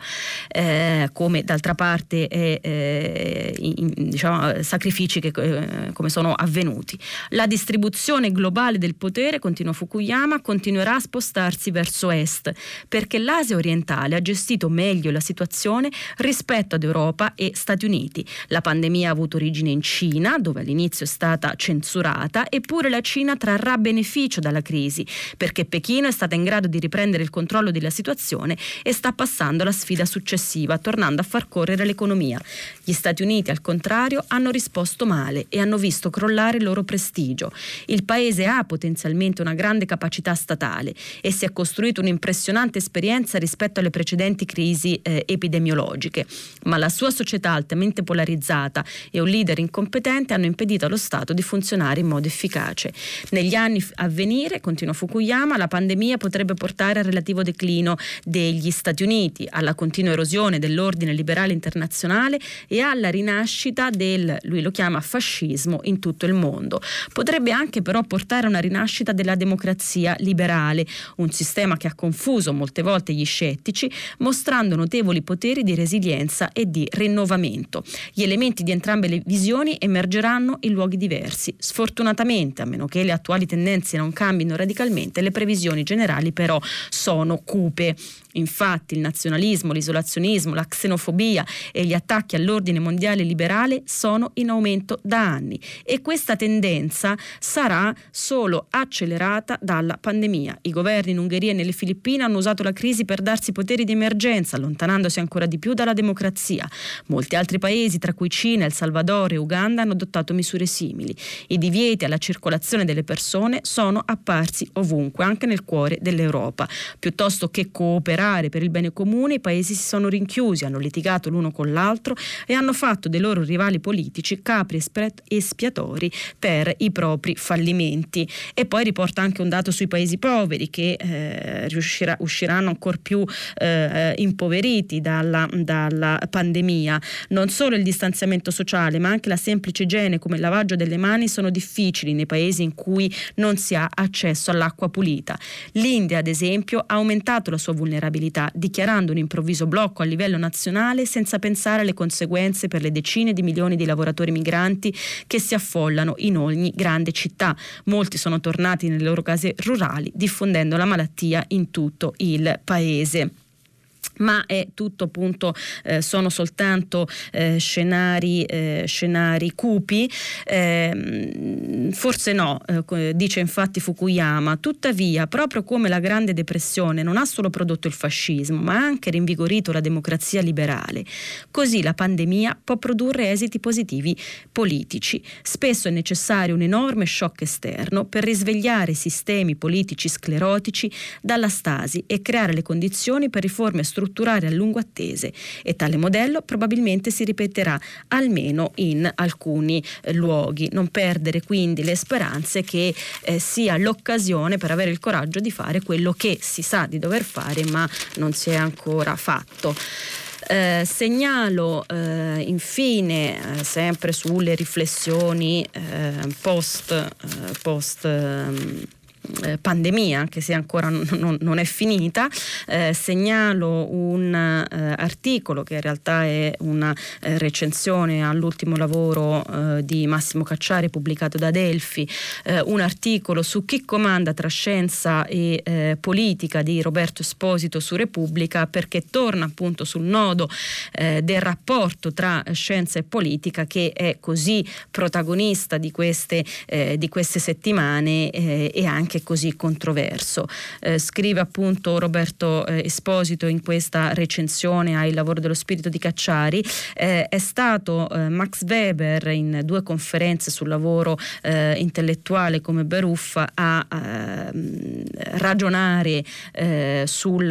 eh, come d'altra parte eh, in, diciamo, sacrifici che, eh, come sono avvenuti. La distribuzione globale del potere, continua Fukuyama, continuerà a spostarsi verso est, perché l'Asia orientale ha gestito meglio la situazione rispetto ad Europa e Stati Uniti. La pandemia ha avuto origine in Cina, dove all'inizio è stata censurata, eppure la Cina trarrà beneficio dalla crisi, perché Pechino è stata in grado di riprendere il controllo controllo della situazione e sta passando alla sfida successiva, tornando a far correre l'economia. Gli Stati Uniti, al contrario, hanno risposto male e hanno visto crollare il loro prestigio. Il paese ha potenzialmente una grande capacità statale e si è costruito un'impressionante esperienza rispetto alle precedenti crisi eh, epidemiologiche, ma la sua società altamente polarizzata e un leader incompetente hanno impedito allo Stato di funzionare in modo efficace. Negli anni a venire, continua Fukuyama, la pandemia potrebbe portare al relativo declino degli Stati Uniti, alla continua erosione dell'ordine liberale internazionale e alla rinascita del, lui lo chiama fascismo in tutto il mondo. Potrebbe anche però portare a una rinascita della democrazia liberale, un sistema che ha confuso molte volte gli scettici, mostrando notevoli poteri di resilienza e di rinnovamento. Gli elementi di entrambe le visioni emergeranno in luoghi diversi. Sfortunatamente, a meno che le attuali tendenze non cambino radicalmente, le previsioni generali però sono cupe. Infatti il nazionalismo, l'isolazionismo, la xenofobia e gli attacchi all'ordine mondiale liberale sono in aumento da anni e questa tendenza sarà solo accelerata dalla pandemia. I governi in Ungheria e nelle Filippine hanno usato la crisi per darsi poteri di emergenza, allontanandosi ancora di più dalla democrazia. Molti altri paesi, tra cui Cina, El Salvador e Uganda, hanno adottato misure simili. I divieti alla circolazione delle persone sono apparsi ovunque, anche nel cuore dell'Europa. Piuttosto che cooperare per il bene comune, i paesi si sono rinchiusi, hanno litigato l'uno con l'altro e hanno fatto dei loro rivali politici capri espiatori per i propri fallimenti. E poi riporta anche un dato sui paesi poveri che eh, riuscirà, usciranno ancora più eh, impoveriti dalla, dalla pandemia. Non solo il distanziamento sociale, ma anche la semplice igiene come il lavaggio delle mani sono difficili nei paesi in cui non si ha accesso all'acqua pulita. L'India, ad esempio, ha aumentato la sua vulnerabilità, dichiarando un improvviso blocco a livello nazionale senza pensare alle conseguenze per le decine di milioni di lavoratori migranti che si affollano in ogni grande città. Molti sono tornati nelle loro case rurali, diffondendo la malattia in tutto il paese ma è tutto appunto, eh, sono soltanto eh, scenari, eh, scenari cupi, ehm, forse no, eh, dice infatti Fukuyama, tuttavia proprio come la Grande Depressione non ha solo prodotto il fascismo, ma ha anche rinvigorito la democrazia liberale, così la pandemia può produrre esiti positivi politici. Spesso è necessario un enorme shock esterno per risvegliare sistemi politici sclerotici dalla stasi e creare le condizioni per riforme strutturali strutturali a lungo attese e tale modello probabilmente si ripeterà almeno in alcuni eh, luoghi. Non perdere quindi le speranze che eh, sia l'occasione per avere il coraggio di fare quello che si sa di dover fare ma non si è ancora fatto. Eh, segnalo eh, infine, eh, sempre sulle riflessioni eh, post, eh, post ehm, eh, pandemia, anche se ancora non, non è finita, eh, segnalo un eh, articolo che in realtà è una eh, recensione all'ultimo lavoro eh, di Massimo Cacciari pubblicato da Delfi, eh, un articolo su chi comanda tra scienza e politica di Roberto Esposito su Repubblica perché torna appunto sul nodo del rapporto tra scienza e politica che è così protagonista di queste, di queste settimane e anche anche così controverso. Eh, scrive appunto Roberto eh, Esposito in questa recensione al lavoro dello spirito di Cacciari, eh, è stato eh, Max Weber in due conferenze sul lavoro eh, intellettuale come Beruffa a ehm, ragionare sul,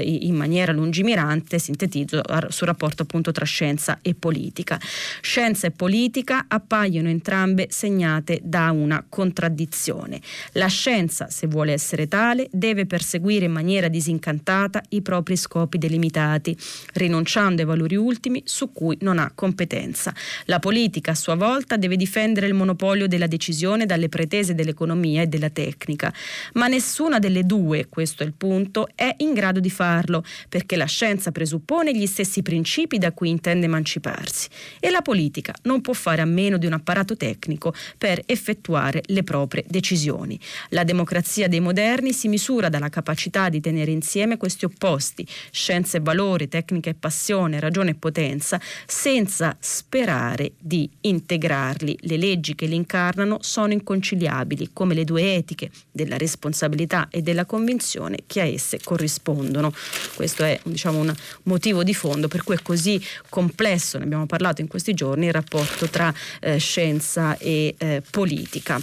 in maniera lungimirante, sintetizzo, sul rapporto appunto tra scienza e politica. Scienza e politica appaiono entrambe segnate da una contraddizione. La scienza, se vuole essere tale, deve perseguire in maniera disincantata i propri scopi delimitati, rinunciando ai valori ultimi su cui non ha competenza. La politica, a sua volta, deve difendere il monopolio della decisione dalle pretese dell'economia e della tecnica. Ma nessuna delle due, questo è il punto, è in grado di farlo, perché la scienza presuppone gli stessi principi da cui intende emanciparsi e la politica non può fare a meno di un apparato tecnico per effettuare le proprie decisioni. La democrazia dei moderni si misura dalla capacità di tenere insieme questi opposti, scienza e valori, tecnica e passione, ragione e potenza, senza sperare di integrarli. Le leggi che li incarnano sono inconciliabili, come le due etiche della responsabilità e della convinzione che a esse corrispondono. Questo è diciamo, un motivo di fondo per cui è così complesso, ne abbiamo parlato in questi giorni, il rapporto tra eh, scienza e eh, politica.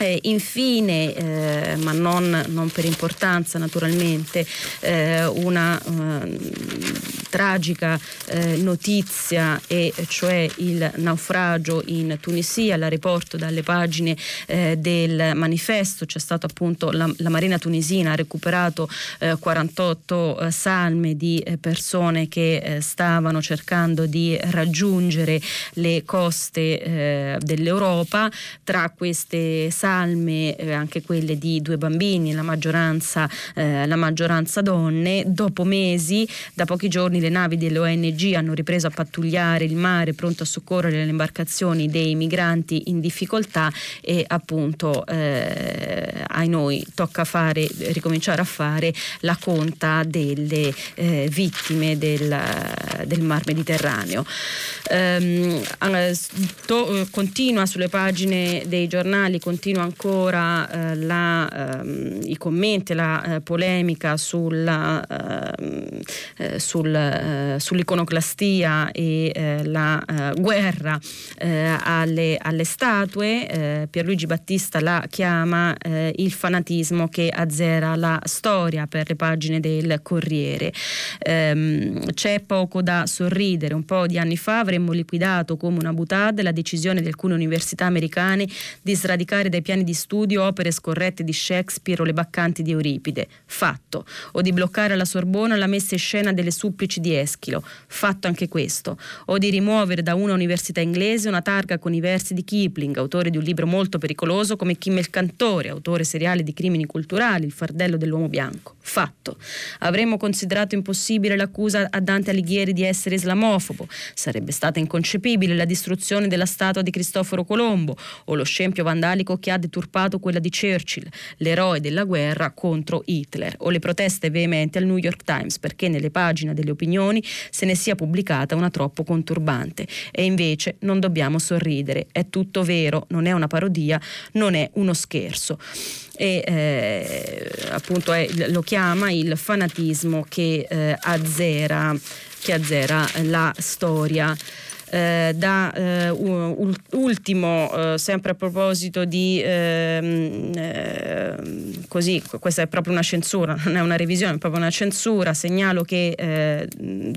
Eh, infine, eh, ma non, non, per importanza naturalmente, eh, una uh, tragica eh, notizia e cioè il naufragio in Tunisia, la riporto dalle pagine eh, del manifesto, c'è stato appunto la, la Marina tunisina ha recuperato 48 eh, salme di persone che stavano cercando di raggiungere le coste dell'Europa, tra queste salme salme, eh, anche quelle di due bambini, la maggioranza, eh, la maggioranza donne. Dopo mesi, da pochi giorni, le navi delle ONG hanno ripreso a pattugliare il mare pronto a soccorrere le imbarcazioni dei migranti in difficoltà e appunto eh, ai noi tocca fare, ricominciare a fare la conta delle eh, vittime del, del, Mar Mediterraneo. Um, to, continua sulle pagine dei giornali, continua continua ancora eh, la, ehm, i commenti, la eh, polemica sulla, ehm, eh, sul, eh, sull'iconoclastia e eh, la eh, guerra alle, alle, statue. Pierluigi Battista la chiama il fanatismo che azzera la storia per le pagine del Corriere. Ehm, c'è poco da sorridere. Un po' di anni fa avremmo liquidato come una butade la decisione di alcune università americane di sradicare dai piani di studio opere scorrette di Shakespeare o le baccanti di Euripide, fatto, o di bloccare alla Sorbona la messa in scena delle supplici di Eschilo, fatto anche questo, o di rimuovere da una università inglese una targa con i versi di Kipling, autore di un libro molto pericoloso come Kim il Cantore, autore seriale di crimini culturali, il fardello dell'uomo bianco, fatto. Avremmo considerato impossibile l'accusa a Dante Alighieri di essere islamofobo, sarebbe stata inconcepibile la distruzione della statua di Cristoforo Colombo o lo scempio vandalico che deturpato quella di Churchill, l'eroe della guerra contro Hitler, o le proteste veementi al New York Times perché nelle pagine delle opinioni se ne sia pubblicata una troppo conturbante. E invece non dobbiamo sorridere, è tutto vero, non è una parodia, non è uno scherzo. E eh, appunto è, lo chiama il fanatismo che, eh, azzera, che azzera la storia eh, da eh, ultimo, eh, sempre a proposito di ehm, ehm, così, questa è proprio una censura, <laughs> non è una revisione, è proprio una censura. Segnalo che eh,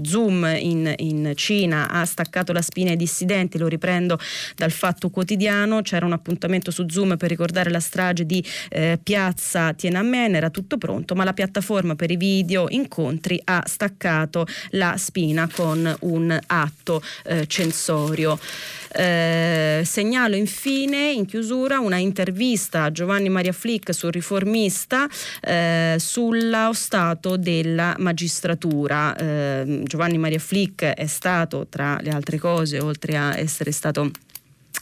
Zoom in, in, Cina ha staccato la spina ai dissidenti, lo riprendo dal fatto quotidiano. C'era un appuntamento su Zoom per ricordare la strage di eh, piazza Tiananmen, era tutto pronto, ma la piattaforma per i video incontri ha staccato la spina con un atto eh, censorio. Eh, segnalo infine in chiusura una intervista a Giovanni Maria Flick sul riformista eh, sullo stato della magistratura. Eh, Giovanni Maria Flick è stato, tra le altre cose, oltre a essere stato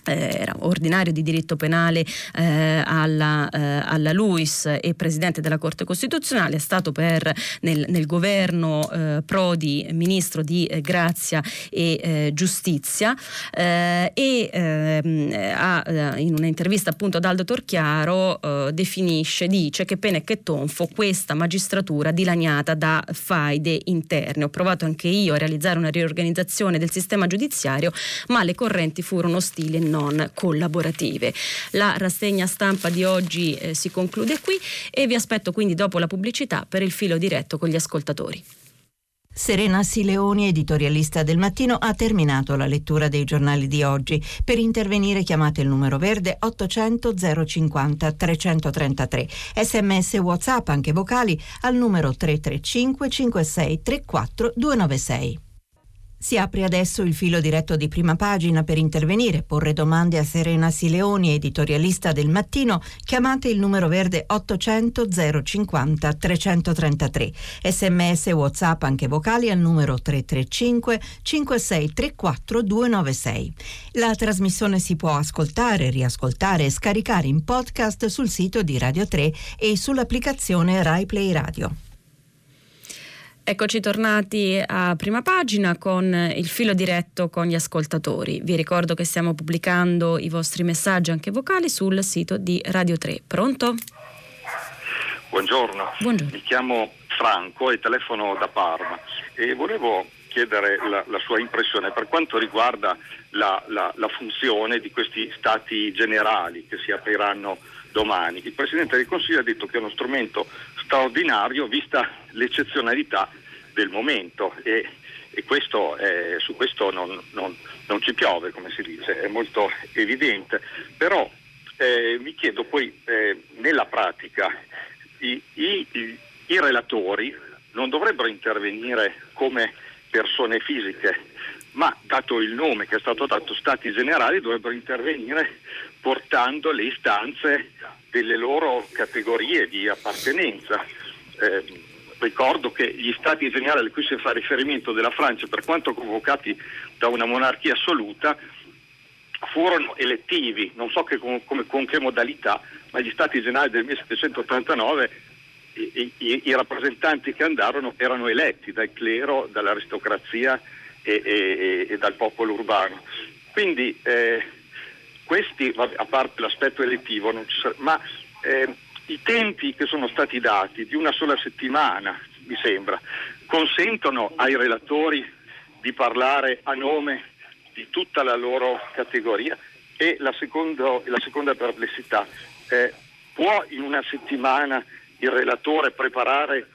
era ordinario di diritto penale eh, alla, eh, alla LUIS e presidente della Corte Costituzionale, è stato per, nel, nel governo eh, Prodi ministro di eh, Grazia e eh, Giustizia eh, e ehm, ha, in un'intervista appunto ad Aldo Torchiaro definisce, dice che pene e che tonfo questa magistratura dilaniata da faide interne. Ho provato anche io a realizzare una riorganizzazione del sistema giudiziario, ma le correnti furono ostili e non collaborative. La rassegna stampa di oggi eh, si conclude qui e vi aspetto quindi dopo la pubblicità per il filo diretto con gli ascoltatori. Serena Sileoni, editorialista del mattino, ha terminato la lettura dei giornali di oggi. Per intervenire chiamate il numero verde 800 050 333. Sms WhatsApp anche vocali al numero 335 56 34 296. Si apre adesso il filo diretto di prima pagina per intervenire, porre domande a Serena Sileoni, editorialista del mattino. Chiamate il numero verde 800 050 333. Sms WhatsApp anche vocali al numero 335 5634 296. La trasmissione si può ascoltare, riascoltare e scaricare in podcast sul sito di Radio 3 e sull'applicazione Rai Play Radio. Eccoci tornati a prima pagina con il filo diretto con gli ascoltatori. Vi ricordo che stiamo pubblicando i vostri messaggi anche vocali sul sito di Radio 3. Pronto? Buongiorno. Buongiorno. Mi chiamo Franco e telefono da Parma e volevo chiedere la, la sua impressione per quanto riguarda la, la, la funzione di questi stati generali che si apriranno domani. Il Presidente del Consiglio ha detto che è uno strumento straordinario vista l'eccezionalità del momento e, e questo, eh, su questo non, non, non, ci piove, come si dice, è molto evidente. Però eh, mi chiedo poi eh, nella pratica i, i, i relatori non dovrebbero intervenire come persone fisiche, ma dato il nome che è stato dato Stati Generali dovrebbero intervenire portando le istanze delle loro categorie di appartenenza. Eh, ricordo che gli stati generali a cui si fa riferimento della Francia, per quanto convocati da una monarchia assoluta, furono elettivi, non so che con, come, con, che modalità, ma gli stati generali del 1789 i, i, i, rappresentanti che andarono erano eletti dal clero, dall'aristocrazia e, e, e dal popolo urbano. Quindi eh, questi, a parte l'aspetto elettivo, sarà, ma eh, i tempi che sono stati dati di una sola settimana, mi sembra, consentono ai relatori di parlare a nome di tutta la loro categoria e la, secondo, la seconda perplessità, eh, può in una settimana il relatore preparare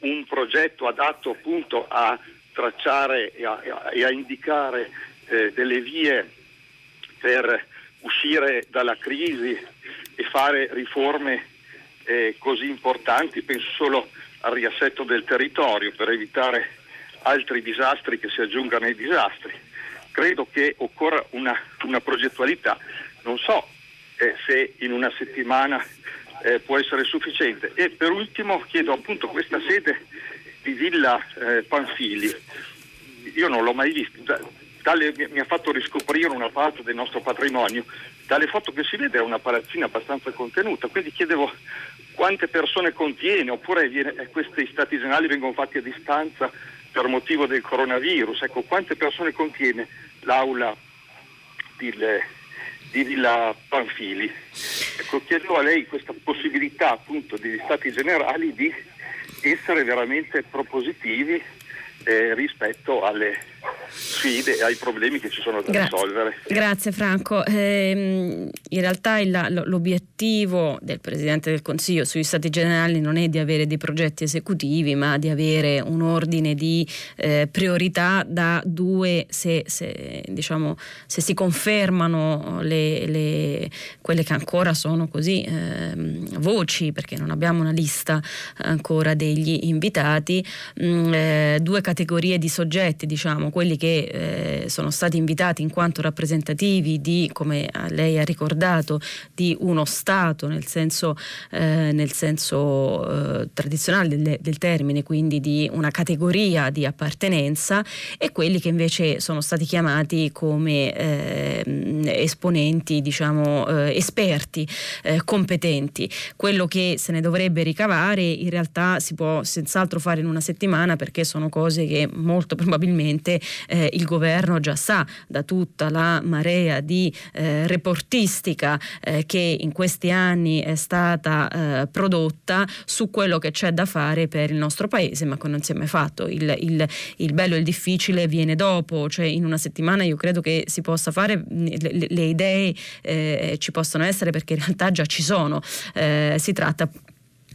un progetto adatto appunto a tracciare e a, e a indicare eh, delle vie per uscire dalla crisi e fare riforme eh, così importanti, penso solo al riassetto del territorio per evitare altri disastri che si aggiungano ai disastri. Credo che occorra una, una progettualità, non so eh, se in una settimana eh, può essere sufficiente. E per ultimo chiedo appunto questa sede di Villa eh, Panfili, io non l'ho mai vista, dalle, mi ha fatto riscoprire una parte del nostro patrimonio, dalle foto che si vede è una palazzina abbastanza contenuta, quindi chiedevo quante persone contiene, oppure eh, questi stati generali vengono fatti a distanza per motivo del coronavirus, ecco, quante persone contiene l'aula di, di Villa Panfili. Ecco, chiedo a lei questa possibilità appunto degli stati generali di essere veramente propositivi eh, rispetto alle sfide e ai problemi che ci sono da Grazie. risolvere. Grazie Franco. Eh, in realtà il, l'obiettivo del Presidente del Consiglio sugli Stati Generali non è di avere dei progetti esecutivi, ma di avere un ordine di eh, priorità da due, se, se, diciamo, se si confermano le, le, quelle che ancora sono così ehm, voci, perché non abbiamo una lista ancora degli invitati, mh, mm, eh, due categorie di soggetti, diciamo, quelli che eh, sono stati invitati in quanto rappresentativi di, come lei ha ricordato, di uno Stato nel senso, eh, nel senso eh, tradizionale del, del, termine, quindi di una categoria di appartenenza, e quelli che invece sono stati chiamati come ehm, esponenti, diciamo, eh, esperti, eh, competenti. Quello che se ne dovrebbe ricavare in realtà si può senz'altro fare in una settimana perché sono cose che molto probabilmente eh, il governo già sa da tutta la marea di eh, reportistica eh, che in questi anni è stata eh, prodotta su quello che c'è da fare per il nostro paese, ma che non si è mai fatto. Il, il, il bello e il difficile viene dopo, cioè in una settimana io credo che si possa fare, le, le idee eh, ci possono essere perché in realtà già ci sono. Eh, si tratta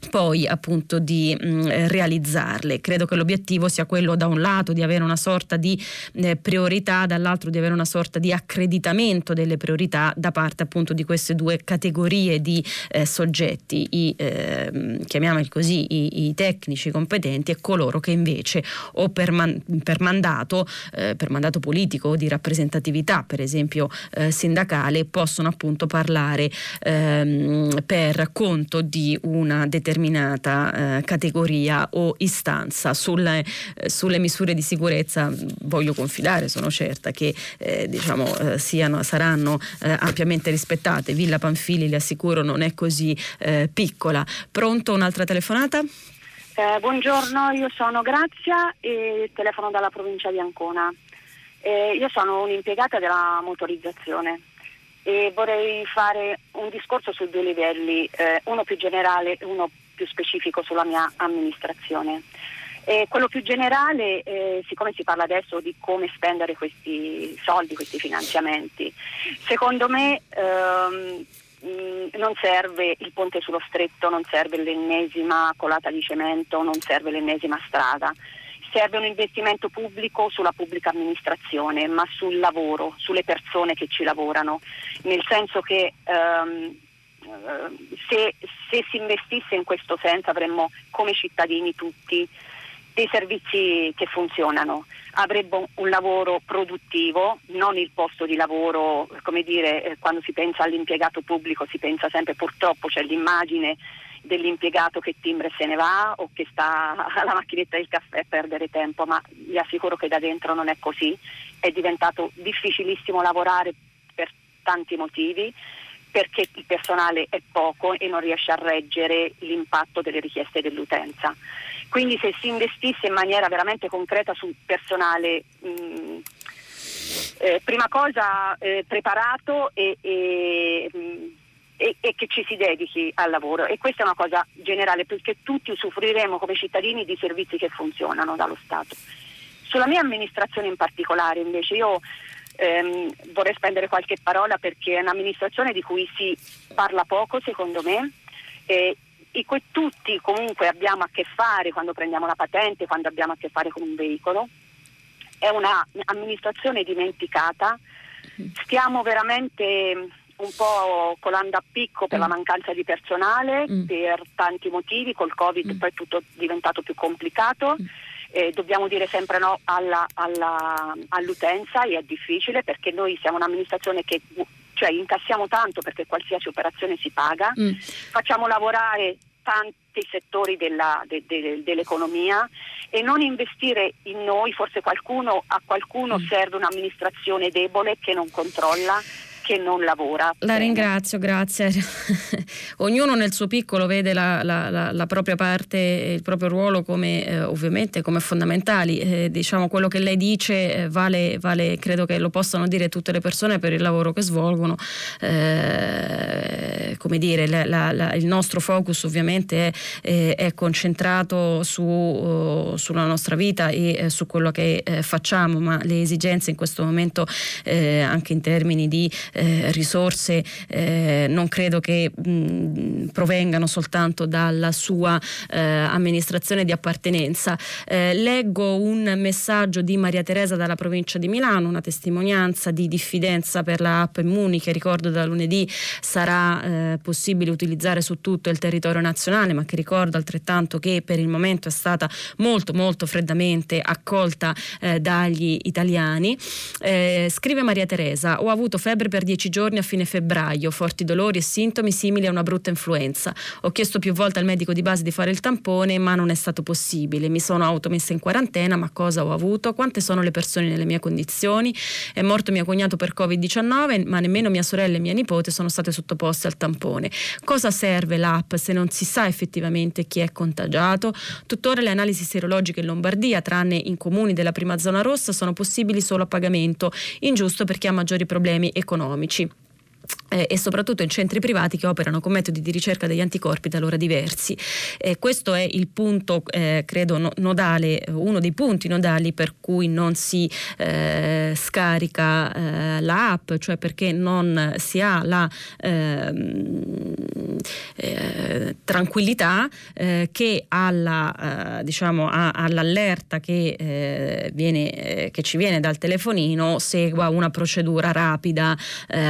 poi appunto di mh, mm, realizzarle. Credo che l'obiettivo sia quello da un lato di avere una sorta di eh, priorità, dall'altro di avere una sorta di accreditamento delle priorità da parte appunto di queste due categorie di eh, soggetti, i, eh, chiamiamoli così, i, i, tecnici competenti e coloro che invece o per, man, per mandato, eh, per mandato politico o di rappresentatività per esempio eh, sindacale possono appunto parlare ehm, per conto di una determinata determinata eh, categoria o istanza. Sulle, eh, sulle, misure di sicurezza voglio confidare, sono certa che eh, diciamo, eh, siano, saranno eh, ampiamente rispettate. Villa Panfili, le assicuro, non è così eh, piccola. Pronto un'altra telefonata? Buongiorno, io sono Grazia e telefono dalla provincia di Ancona. Io sono un'impiegata della motorizzazione e vorrei fare un discorso su due livelli, eh, uno più generale e uno più specifico sulla mia amministrazione. E quello più generale, eh, siccome si parla adesso di come spendere questi soldi, questi finanziamenti, secondo me ehm, non serve il ponte sullo stretto, non serve l'ennesima colata di cemento, non serve l'ennesima strada. Serve un investimento pubblico sulla pubblica amministrazione, ma sul lavoro, sulle persone che ci lavorano, nel senso che ehm, se, se si investisse in questo senso avremmo come cittadini tutti dei servizi che funzionano, avremmo un lavoro produttivo, non il posto di lavoro, come dire, eh, quando si pensa all'impiegato pubblico si pensa sempre purtroppo c'è l'immagine dell'impiegato che timbra e se ne va o che sta <laughs> alla macchinetta del caffè a perdere tempo, ma vi assicuro che da dentro non è così, è diventato difficilissimo lavorare per tanti motivi perché il personale è poco e non riesce a reggere l'impatto delle richieste dell'utenza. Quindi se si investisse in maniera veramente concreta sul personale, mh, mm, eh, prima cosa eh, preparato e, e, mh, e, e, che ci si dedichi al lavoro e questa è una cosa generale perché tutti usufruiremo come cittadini di servizi che funzionano dallo Stato. Sulla mia amministrazione in particolare invece io ehm, vorrei spendere qualche parola perché è un'amministrazione di cui si parla poco secondo me e in cui tutti comunque abbiamo a che fare quando prendiamo la patente, quando abbiamo a che fare con un veicolo. È un'amministrazione dimenticata, stiamo veramente un po' colando a picco per mm. la mancanza di personale, mm. per tanti motivi, col Covid mm. poi è tutto diventato più complicato. Eh, dobbiamo dire sempre no alla, alla, all'utenza e è difficile perché noi siamo un'amministrazione che cioè, incassiamo tanto perché qualsiasi operazione si paga, mm. facciamo lavorare tanti settori della, de, de, dell'economia e non investire in noi, forse qualcuno, a qualcuno mm. serve un'amministrazione debole che non controlla che non lavora. La ringrazio, grazie. <laughs> Ognuno nel suo piccolo vede la, la, la, la propria parte, il proprio ruolo come eh, ovviamente come fondamentali. Eh, diciamo quello che lei dice eh, vale, vale, credo che lo possano dire tutte le persone per il lavoro che svolgono. Eh, come dire, il nostro focus ovviamente è, è concentrato su, uh, sulla nostra vita e eh, su quello che eh, facciamo, ma le esigenze in questo momento anche in termini di eh, risorse eh, non credo che mh, provengano soltanto dalla sua eh, amministrazione di appartenenza. Eh, leggo un messaggio di Maria Teresa dalla provincia di Milano, una testimonianza di diffidenza per la app Immuni che ricordo da lunedì sarà eh, possibile utilizzare su tutto il territorio nazionale, ma che ricordo altrettanto che per il momento è stata molto molto freddamente accolta dagli italiani. Scrive Maria Teresa, ho avuto febbre per dieci giorni a fine febbraio, forti dolori e sintomi simili a una brutta influenza. Ho chiesto più volte al medico di base di fare il tampone, ma non è stato possibile. Mi sono automessa in quarantena, ma cosa ho avuto? Quante sono le persone nelle mie condizioni? È morto mio cognato per Covid-19, ma nemmeno mia sorella e mia nipote sono state sottoposte al tampone. Cosa serve l'app se non si sa effettivamente chi è contagiato? Tuttora le analisi serologiche in Lombardia, tranne in comuni della prima zona rossa, sono possibili solo a pagamento, ingiusto per chi ha maggiori problemi economici Naomici. Eh, e soprattutto in centri privati che operano con metodi di ricerca degli anticorpi talora diversi. Eh, questo è il punto, eh, credo, no, nodale, uno dei punti nodali per cui non si eh, scarica eh, l'app, cioè perché non si ha la ehm, eh, tranquillità che, alla, diciamo, a, all'allerta che, viene, che, ci viene dal telefonino segua una procedura rapida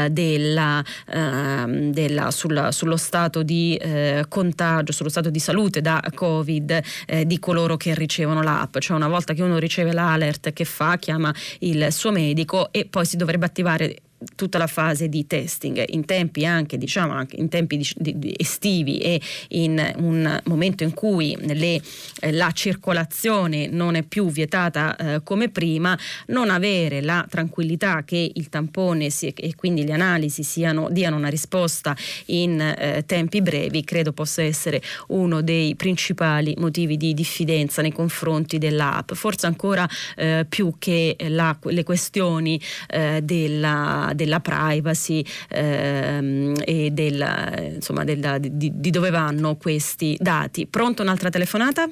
della della, eh, della, sul, sullo stato di eh, contagio, sullo stato di salute da Covid eh, di coloro che ricevono l'app. Cioè una volta che uno riceve l'alert che fa, chiama il suo medico e poi si dovrebbe attivare tutta la fase di testing in tempi anche, diciamo, anche in tempi di, di, estivi e in un momento in cui le, eh, la circolazione non è più vietata eh, come prima, non avere la tranquillità che il tampone si, e quindi le analisi siano, diano una risposta in eh, tempi brevi, credo possa essere uno dei principali motivi di diffidenza nei confronti dell'app, forse ancora eh, più che la, le questioni eh, della della privacy ehm, e della, insomma, della, di, di dove vanno questi dati. Pronto un'altra telefonata?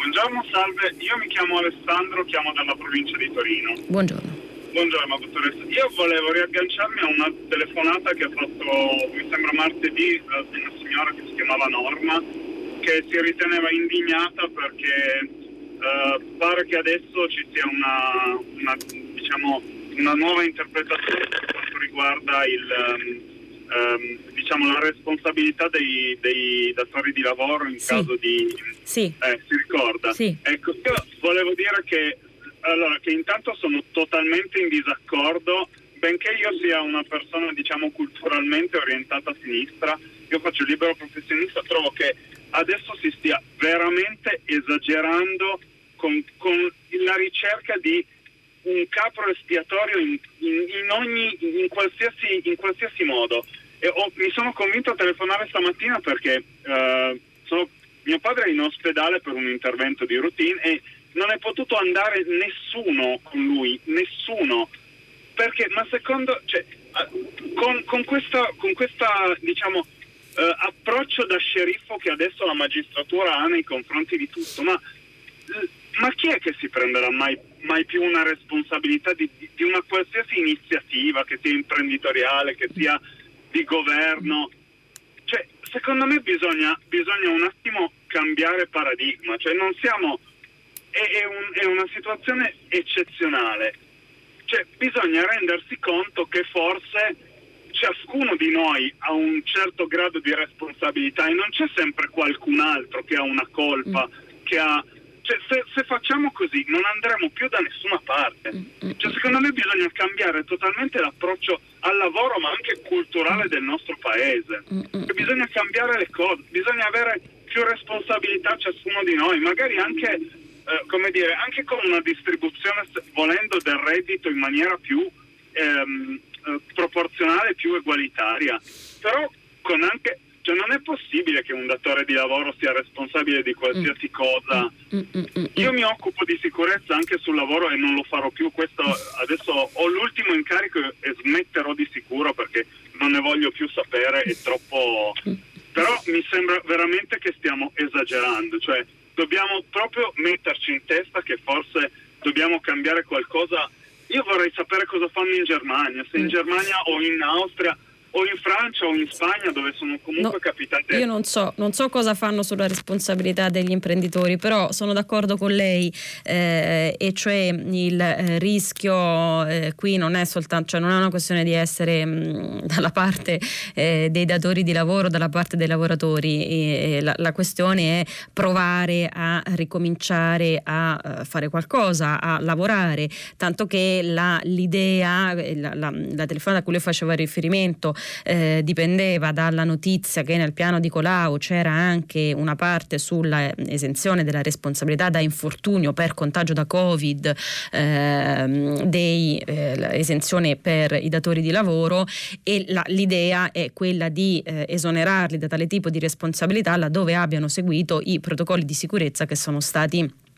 Buongiorno, salve. Io mi chiamo Alessandro, chiamo dalla provincia di Torino. Buongiorno. Buongiorno dottoressa. Io volevo riagganciarmi a una telefonata che ha fatto, mi sembra martedì, da una signora che si chiamava Norma, che si riteneva indignata perché eh, pare che adesso ci sia una, una diciamo, una nuova interpretazione per quanto riguarda il, um, diciamo, la responsabilità dei, dei, datori di lavoro in sì. caso di... Sì. Eh, si ricorda? Sì. Ecco, io volevo dire che, allora, che intanto sono totalmente in disaccordo, benché io sia una persona diciamo culturalmente orientata a sinistra, io faccio libero professionista, trovo che adesso si stia veramente esagerando con, con la ricerca di un capro espiatorio in, in, in, ogni, in, qualsiasi, qualsiasi modo. Ho, mi sono convinto a telefonare stamattina perché uh, sono, mio padre è in ospedale per un intervento di routine e non è potuto andare nessuno con lui, nessuno. Perché, ma secondo, cioè, con, con, questa, con questa diciamo, uh, approccio da sceriffo che adesso la magistratura ha nei confronti di tutto, ma ma chi è che si prenderà mai, mai più una responsabilità di, di, una qualsiasi iniziativa, che sia imprenditoriale, che sia di governo? Cioè, secondo me bisogna, bisogna un attimo cambiare paradigma, cioè non siamo, è, è, un, è una situazione eccezionale, cioè, bisogna rendersi conto che forse ciascuno di noi ha un certo grado di responsabilità e non c'è sempre qualcun altro che ha una colpa, mm. che ha cioè, se, se, facciamo così non andremo più da nessuna parte. Mm, mm, cioè, secondo me bisogna cambiare totalmente l'approccio al lavoro ma anche culturale del nostro paese. Cioè, bisogna cambiare le cose, bisogna avere più responsabilità ciascuno di noi, magari anche, eh, come dire, anche con una distribuzione, volendo, del reddito in maniera più ehm, eh, proporzionale, più egualitaria. Però con anche cioè non è possibile che un datore di lavoro sia responsabile di qualsiasi mm. cosa. Mm, mm, Io mi occupo di sicurezza anche sul lavoro e non lo farò più. Questo adesso ho l'ultimo incarico e smetterò di sicuro perché non ne voglio più sapere, è troppo. Però mi sembra veramente che stiamo esagerando, cioè dobbiamo proprio metterci in testa che forse dobbiamo cambiare qualcosa io vorrei sapere cosa fanno in Germania, se in mm. Germania o in Austria o in Francia o in Spagna dove sono comunque no, capitate. Io non so, non so, cosa fanno sulla responsabilità degli imprenditori, però sono d'accordo con lei eh, e cioè il eh, rischio eh, qui non è soltanto, cioè non è una questione di essere mh, mm, dalla parte eh, dei datori di lavoro, dalla parte dei lavoratori, la, la, questione è provare a ricominciare a uh, fare qualcosa, a lavorare, tanto che la, l'idea, la, la, la telefonata a cui lei faceva riferimento eh, dipendeva dalla notizia che nel piano di Colau c'era anche una parte sulla esenzione della responsabilità da infortunio per contagio da Covid, ehm, dei, eh, esenzione per i datori di lavoro e la, l'idea è quella di eh, esonerarli da tale tipo di responsabilità laddove abbiano seguito i protocolli di sicurezza che sono stati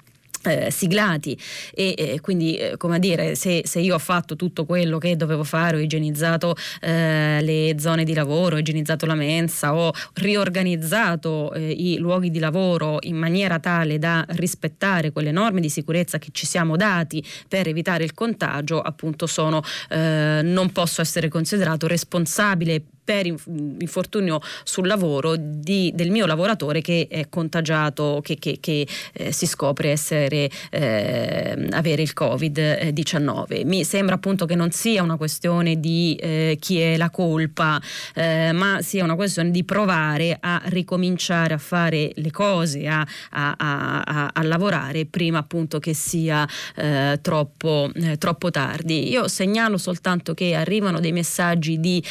eh, siglati. E eh, quindi eh, come dire se, se, io ho fatto tutto quello che dovevo fare ho igienizzato eh, le zone di lavoro ho igienizzato la mensa ho riorganizzato eh, i luoghi di lavoro in maniera tale da rispettare quelle norme di sicurezza che ci siamo dati per evitare il contagio appunto sono eh, non posso essere considerato responsabile per infortunio sul lavoro di, del mio lavoratore che è contagiato, che, che, che eh, si scopre essere, eh, avere il Covid-19. Mi sembra appunto che non sia una questione di eh, chi è la colpa, eh, ma sia una questione di provare a ricominciare a fare le cose, a, a, a, a lavorare prima appunto che sia eh, troppo, eh, troppo, tardi. Io segnalo soltanto che arrivano dei messaggi di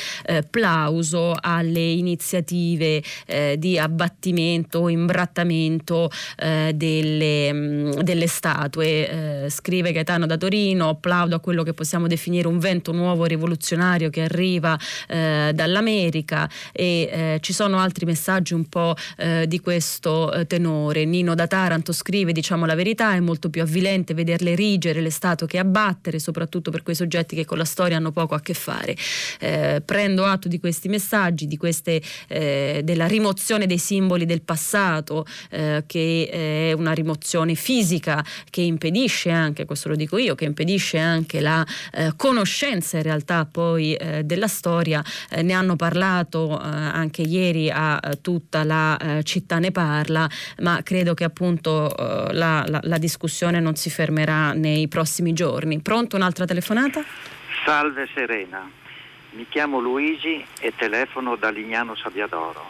plauso plauso alle iniziative eh, di abbattimento o imbrattamento eh, delle, mh, delle, statue. Eh, scrive Gaetano da Torino, applaudo a quello che possiamo definire un vento nuovo rivoluzionario che arriva eh, dall'America e eh, ci sono altri messaggi un po' eh, di questo tenore. Nino da Taranto scrive, diciamo la verità, è molto più avvilente vederle rigere le statue che abbattere, soprattutto per quei soggetti che con la storia hanno poco a che fare. prendo atto di questo questi messaggi, queste, eh, della rimozione dei simboli del passato, eh, che è una rimozione fisica che impedisce anche, questo lo dico io, che impedisce anche la eh, conoscenza in realtà poi eh, della storia. Eh, ne hanno parlato eh, anche ieri a tutta la città ne parla, ma credo che appunto la, la, la discussione non si fermerà nei prossimi giorni. Pronto un'altra telefonata? Salve Serena. Mi chiamo Luigi e telefono da Lignano Sabbiadoro.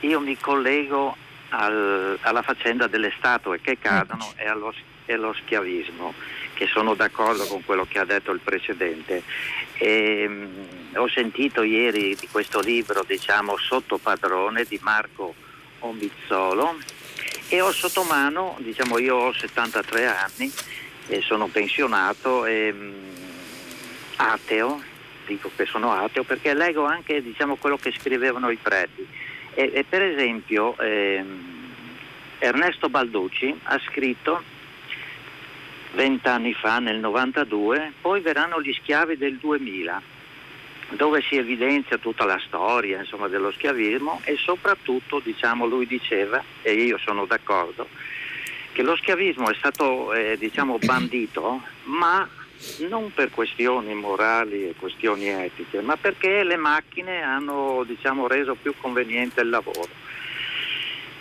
Io mi collego al, alla faccenda delle statue che cadono e allo, e allo, schiavismo, che sono d'accordo con quello che ha detto il precedente. E, mh, ho sentito ieri di questo libro, diciamo, Sotto padrone di Marco Ombizzolo e ho sotto mano, diciamo, io ho 73 anni e sono pensionato e mh, ateo dico che sono ateo perché leggo anche diciamo, quello che scrivevano i preti. E, e per esempio ehm, Ernesto Balducci ha scritto vent'anni fa, nel 92, poi verranno gli schiavi del 2000, dove si evidenzia tutta la storia insomma, dello schiavismo e soprattutto, diciamo, lui diceva, e io sono d'accordo, che lo schiavismo è stato eh, diciamo, bandito, ma non per questioni morali e questioni etiche, ma perché le macchine hanno diciamo, reso più conveniente il lavoro.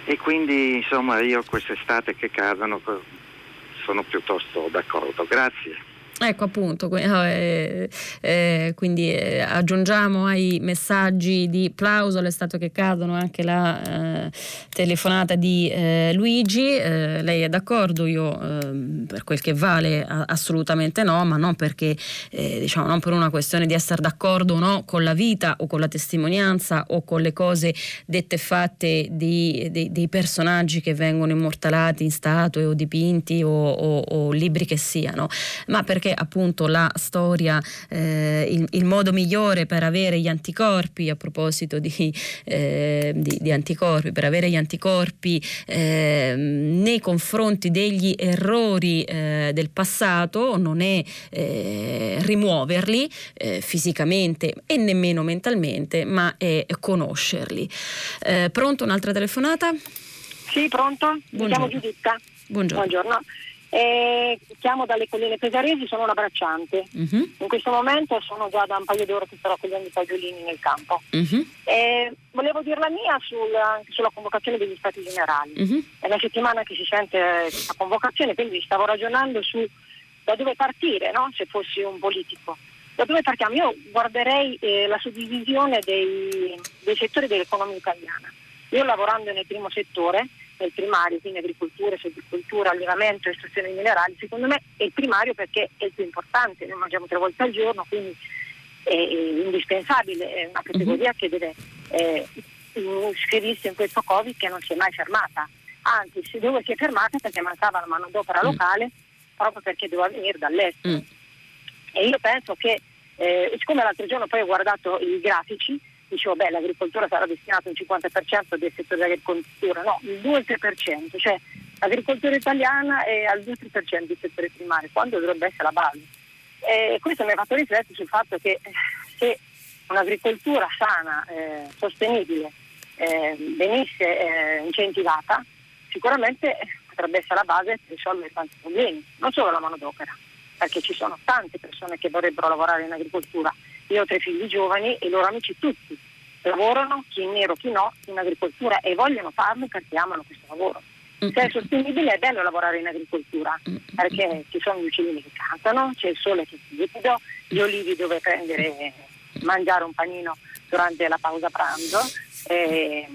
E quindi insomma io quest'estate che cadono sono piuttosto d'accordo. Grazie. Ecco appunto, eh, eh, quindi eh, aggiungiamo ai messaggi di plauso alle statue che cadono anche la eh, telefonata di eh, Luigi, eh, lei è d'accordo, io ehm, per quel che vale assolutamente no, ma non perché diciamo non per una questione di essere d'accordo o no con la vita o con la testimonianza o con le cose dette e fatte di, di, dei personaggi che vengono immortalati in statue o dipinti o, o, o libri che siano, ma perché appunto la storia, eh, il, il, modo migliore per avere gli anticorpi, a proposito di, eh, di, di anticorpi, per avere gli anticorpi eh, nei confronti degli errori eh, del passato non è eh, rimuoverli eh, fisicamente e nemmeno mentalmente, ma è conoscerli. pronto un'altra telefonata? Sì, pronto? Mi chiamo Giuditta. Buongiorno. Buongiorno. E chiamo dalle colline pesaresi, sono una bracciante. Uh-huh. In questo momento sono già da un paio d'ore che sto raccogliendo i fagiolini nel campo. Uh-huh. volevo dire la mia sulla, sulla convocazione degli stati generali. Uh-huh. È una settimana che si sente questa convocazione, quindi stavo ragionando su da dove partire, no? se fossi un politico. Da dove partiamo? Io guarderei eh, la suddivisione dei, dei settori dell'economia italiana. Io lavorando nel primo settore, nel primario, quindi agricoltura, silvicoltura, allevamento, estrazione di minerali, secondo me è il primario perché è il più importante, noi mangiamo tre volte al giorno, quindi è, indispensabile, è una categoria uh-huh. che deve eh, iscriversi in questo Covid che non si è mai fermata. Anzi, dove si è fermata perché mancava la manodopera uh-huh. locale, proprio perché doveva venire dall'estero. Uh-huh. E io penso che, eh, siccome l'altro giorno poi ho guardato i grafici, dicevo beh l'agricoltura sarà destinata un 50% del settore dell'agricoltura, no, il 2-3%, cioè l'agricoltura italiana è al 2-3% del settore primario, quando dovrebbe essere la base. E questo mi ha fatto riflettere sul fatto che eh, se un'agricoltura sana, eh, sostenibile, eh, venisse eh, incentivata, sicuramente potrebbe essere la base per risolvere tanti problemi, non solo la manodopera, perché ci sono tante persone che vorrebbero lavorare in agricoltura io ho tre figli giovani e loro amici tutti lavorano, chi in nero, chi no, in agricoltura e vogliono farlo perché amano questo lavoro. Se è sostenibile è bello lavorare in agricoltura perché ci sono gli uccellini che cantano, c'è il sole che si liquido, gli olivi dove prendere, mangiare un panino durante la pausa pranzo. E,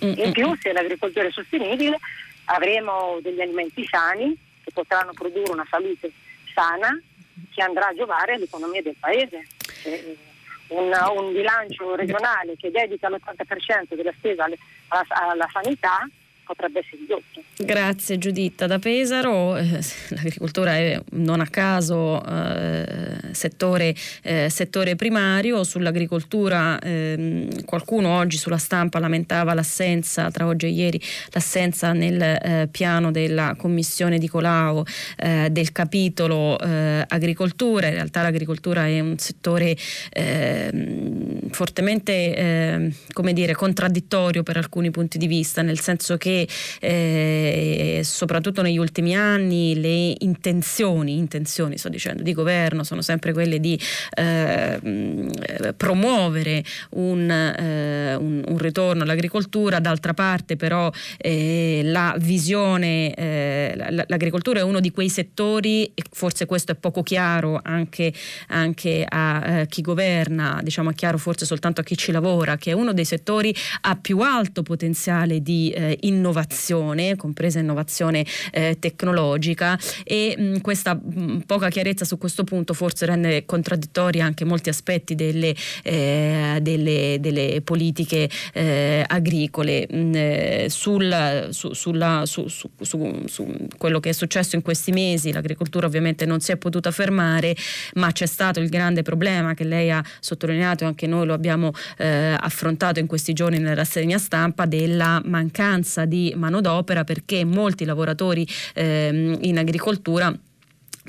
in più se l'agricoltura è sostenibile avremo degli alimenti sani che potranno produrre una salute sana che andrà a giovare all'economia del paese. Un, un, bilancio regionale che dedica l'80% della spesa alla, alla sanità potrebbe essere ridotto. Grazie Giuditta da Pesaro, eh, l'agricoltura è non a caso eh, settore, eh, settore, primario, sull'agricoltura ehm, qualcuno oggi sulla stampa lamentava l'assenza, tra oggi e ieri, l'assenza nel eh, piano della commissione di Colau eh, del capitolo agricoltura, in realtà l'agricoltura è un settore ehm, fortemente ehm, come dire, contraddittorio per alcuni punti di vista, nel senso che eh, soprattutto negli ultimi anni le intenzioni, intenzioni sto dicendo, di governo sono sempre quelle di eh, promuovere un, eh, un, un, ritorno all'agricoltura, d'altra parte però eh, la visione, eh, l'agricoltura è uno di quei settori, e forse questo è poco chiaro anche, anche a eh, chi governa, diciamo è chiaro forse soltanto a chi ci lavora, che è uno dei settori a più alto potenziale di innovazione innovazione, compresa innovazione eh, tecnologica e mh, questa mh, poca chiarezza su questo punto forse rende contraddittori anche molti aspetti delle, eh, delle, delle politiche eh, agricole. Mh, eh, sul, su, sulla, su, su, su, quello che è successo in questi mesi, l'agricoltura ovviamente non si è potuta fermare, ma c'è stato il grande problema che lei ha sottolineato e anche noi lo abbiamo eh, affrontato in questi giorni nella rassegna stampa della mancanza di manodopera perché molti lavoratori ehm, in agricoltura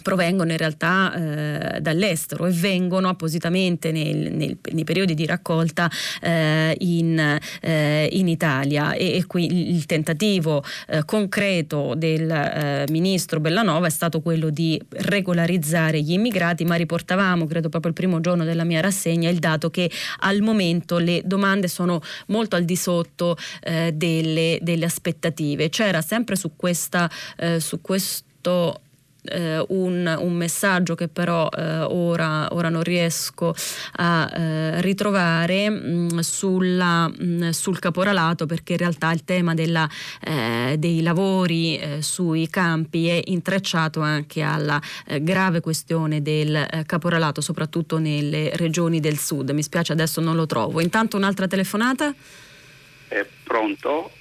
provengono in realtà eh, dall'estero e vengono appositamente nel, nel, nei periodi di raccolta eh, in, eh, in, Italia. E, e, qui il tentativo eh, concreto del eh, ministro Bellanova è stato quello di regolarizzare gli immigrati ma riportavamo credo proprio il primo giorno della mia rassegna il dato che al momento le domande sono molto al di sotto eh, delle, delle, aspettative. C'era sempre su, questa, su questo eh, un, un, messaggio che però eh, ora, ora, non riesco a eh, ritrovare mh, mm, sulla, mh, mm, sul caporalato perché in realtà il tema della, eh, dei lavori eh, sui campi è intrecciato anche alla eh, grave questione del caporalato soprattutto nelle regioni del sud. Mi spiace adesso non lo trovo. Intanto un'altra telefonata? È pronto?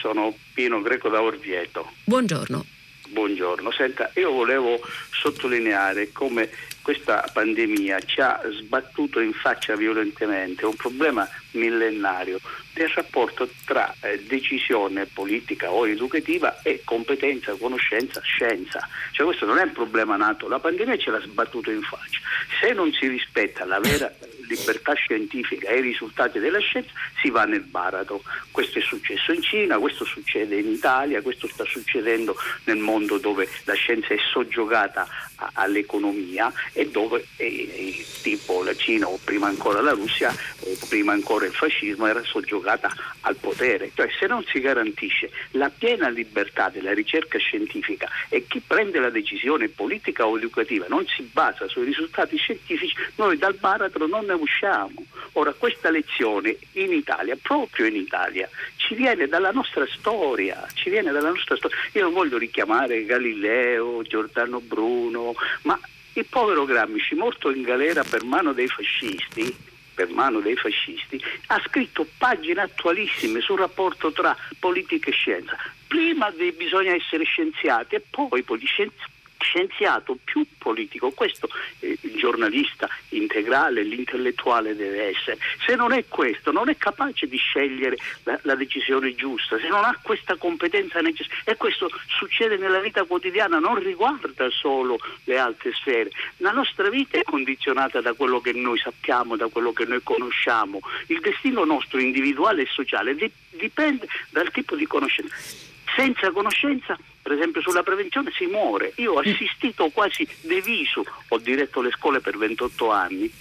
sono Pino Greco da Orvieto. Buongiorno. Buongiorno, senta, io volevo sottolineare come questa pandemia ci ha sbattuto in faccia violentemente un problema millenario del rapporto tra eh, decisione politica o educativa e competenza, conoscenza, scienza. Cioè questo non è un problema nato, la pandemia ce l'ha sbattuto in faccia. Se non si rispetta la vera libertà scientifica e i risultati della scienza si va nel baratro. Questo è successo in Cina, questo succede in Italia, questo sta succedendo nel mondo dove la scienza è soggiogata a, all'economia e dove eh, eh, tipo la Cina o prima ancora la Russia o prima ancora il fascismo era soggiogata al potere. Cioè se non si garantisce la piena libertà della ricerca scientifica e chi prende la decisione politica o educativa non si basa sui risultati scientifici, noi dal baratro non ne usciamo. Ora questa lezione in Italia, proprio in Italia, ci viene dalla nostra storia, ci viene dalla nostra storia. Io non voglio richiamare Galileo, Giordano Bruno, ma il povero Gramsci, morto in galera per mano dei fascisti, per mano dei fascisti, ha scritto pagine attualissime sul rapporto tra politica e scienza. Prima bisogna essere scienziati e poi scienziati scienziato più politico, questo eh, il giornalista integrale, l'intellettuale deve essere. Se non è questo, non è capace di scegliere la, la decisione giusta, se non ha questa competenza necessaria, e questo succede nella vita quotidiana, non riguarda solo le altre sfere. La nostra vita è condizionata da quello che noi sappiamo, da quello che noi conosciamo. Il destino nostro individuale e sociale dipende dal tipo di conoscenza. Senza conoscenza per esempio sulla prevenzione si muore. Io ho assistito quasi de viso, ho diretto le scuole per 28 anni,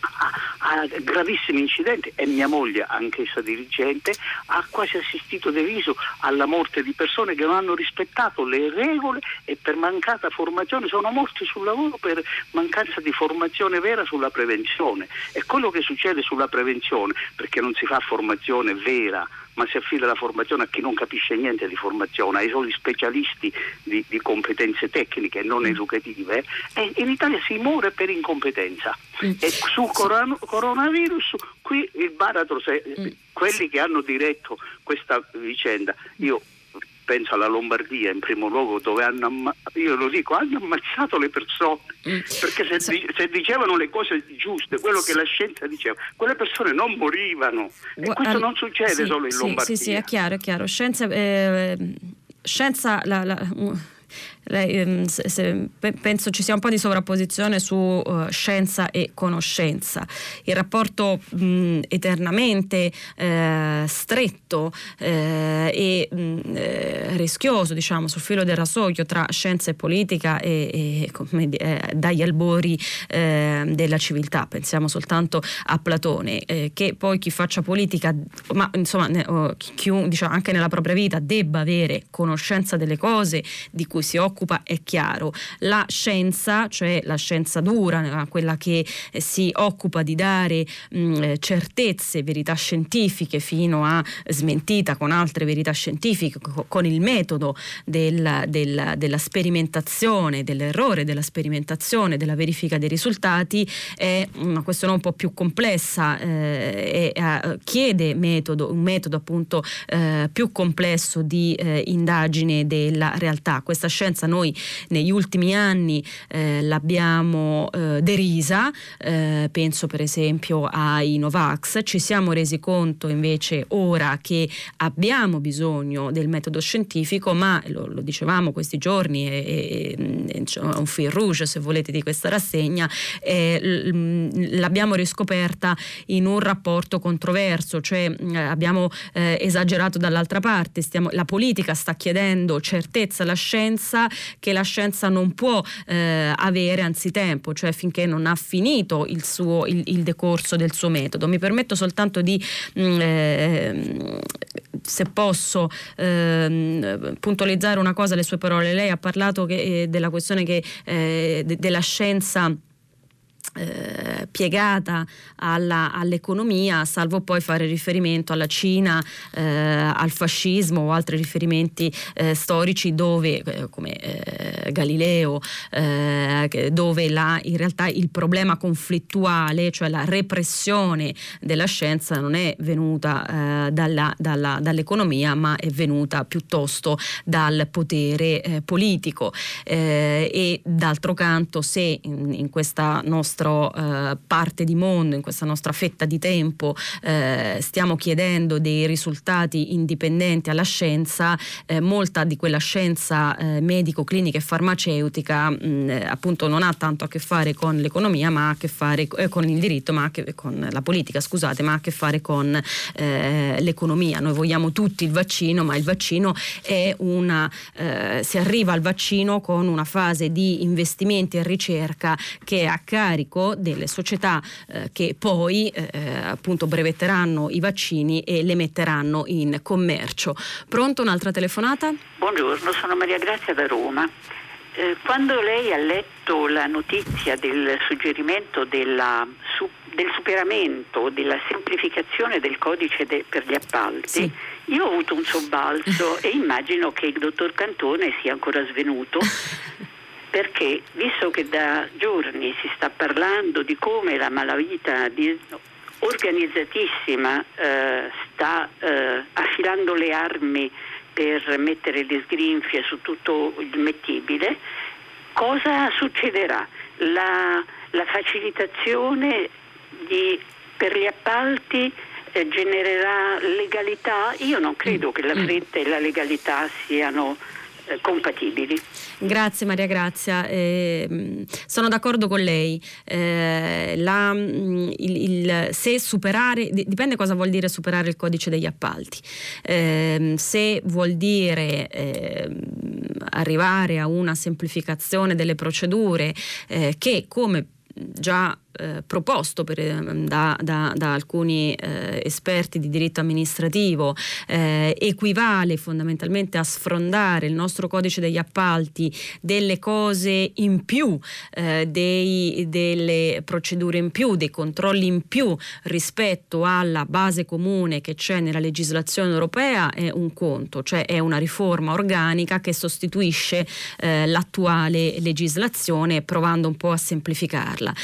a, a, gravissimi incidenti e mia moglie, anch'essa dirigente, ha quasi assistito de viso alla morte di persone che non hanno rispettato le regole e per mancata formazione sono morti sul lavoro per mancanza di formazione vera sulla prevenzione. E quello che succede sulla prevenzione, perché non si fa formazione vera ma si affida la formazione a chi non capisce niente di formazione, ai soli specialisti di, di competenze tecniche non mm. educative, e in Italia si muore per incompetenza. Mm. E su coron- coronavirus qui il baratro, se, mm. quelli che hanno diretto questa vicenda, io penso alla Lombardia in primo luogo dove hanno, amma- io lo dico, hanno ammazzato le persone mm. perché se, se, se, dicevano le cose giuste, quello che la scienza diceva, quelle persone non morivano e questo non succede sì, solo in Lombardia. Sì, sì, è chiaro, è chiaro. Scienza, eh, scienza la, la, lei, ehm, se, se, penso ci sia un po' di sovrapposizione su uh, scienza e conoscenza. Il rapporto mh, eternamente eh, stretto eh, e mh, eh, rischioso, diciamo, sul filo del rasoio tra scienza e politica e, e come, eh, dagli albori eh, della civiltà. Pensiamo soltanto a Platone, che poi chi faccia politica, ma insomma ne, oh, chi, diciamo, anche nella propria vita, debba avere conoscenza delle cose di cui si occupa occupa è chiaro. La scienza, cioè la scienza dura, quella che eh, si occupa di dare mh, mm, certezze, verità scientifiche fino a smentita con altre verità scientifiche, con il metodo del, del, della sperimentazione, dell'errore, della sperimentazione, della verifica dei risultati, è una questione un po' più complessa eh, e eh, chiede metodo, un metodo appunto eh, più complesso di eh, indagine della realtà. Questa scienza noi negli ultimi anni eh, l'abbiamo eh, derisa, eh, penso per esempio ai Novax, ci siamo resi conto invece ora che abbiamo bisogno del metodo scientifico, ma lo, lo dicevamo questi giorni, è, un fil rouge se volete di questa rassegna, l'abbiamo riscoperta in un rapporto controverso, cioè abbiamo eh, esagerato dall'altra parte, stiamo, la politica sta chiedendo certezza alla scienza che la scienza non può eh, avere anzitempo, cioè finché non ha finito il, suo, il, il decorso del suo metodo. Mi permetto soltanto di, mm, eh, se posso, eh, puntualizzare una cosa, le sue parole. Lei ha parlato che, eh, della questione che, eh, de, della scienza eh, piegata alla, all'economia, salvo poi fare riferimento alla Cina, eh, al fascismo o altri riferimenti eh, storici dove, eh, come eh, Galileo, dove la, in realtà il problema conflittuale, cioè la repressione della scienza, non è venuta dalla, dalla, dall'economia, ma è venuta piuttosto dal potere politico. e d'altro canto, se in, in questa nostra nostro eh, parte di mondo, in questa nostra fetta di tempo, eh, stiamo chiedendo dei risultati indipendenti alla scienza, eh, molta di quella scienza eh, medico-clinica e farmaceutica mh, appunto non ha tanto a che fare con l'economia, ma ha a che fare eh, con il diritto, ma che, con la politica, scusate, ma ha a che fare con eh, l'economia. Noi vogliamo tutti il vaccino, ma il vaccino è una si arriva al vaccino con una fase di investimenti e ricerca che è a carico delle società eh, che poi eh, appunto brevetteranno i vaccini e le metteranno in commercio. Pronto un'altra telefonata? Buongiorno, sono Maria Grazia da Roma. Eh, quando lei ha letto la notizia del suggerimento della, su, del superamento, della semplificazione del codice de, per gli appalti, sì. io ho avuto un sobbalzo <laughs> e immagino che il dottor Cantone sia ancora svenuto. <laughs> Perché, visto che da giorni si sta parlando di come la malavita organizzatissima eh, sta eh, affilando le armi per mettere le sgrinfie su tutto il mettibile, cosa succederà? La, la facilitazione di, per gli appalti eh, genererà legalità? Io non credo che la fretta e la legalità siano eh, compatibili. Grazie Maria Grazia, eh, sono d'accordo con lei. Eh, la, mm, il, il, se superare, dipende cosa vuol dire superare il codice degli appalti. Eh, se vuol dire ehm, arrivare a una semplificazione delle procedure eh, che come già eh, proposto per, ehm, da, da, da, alcuni eh, esperti di diritto amministrativo eh, equivale fondamentalmente a sfrondare il nostro codice degli appalti delle cose in più, eh, dei, delle procedure in più, dei controlli in più rispetto alla base comune che c'è nella legislazione europea è un conto, cioè è una riforma organica che sostituisce eh, l'attuale legislazione provando un po' a semplificarla.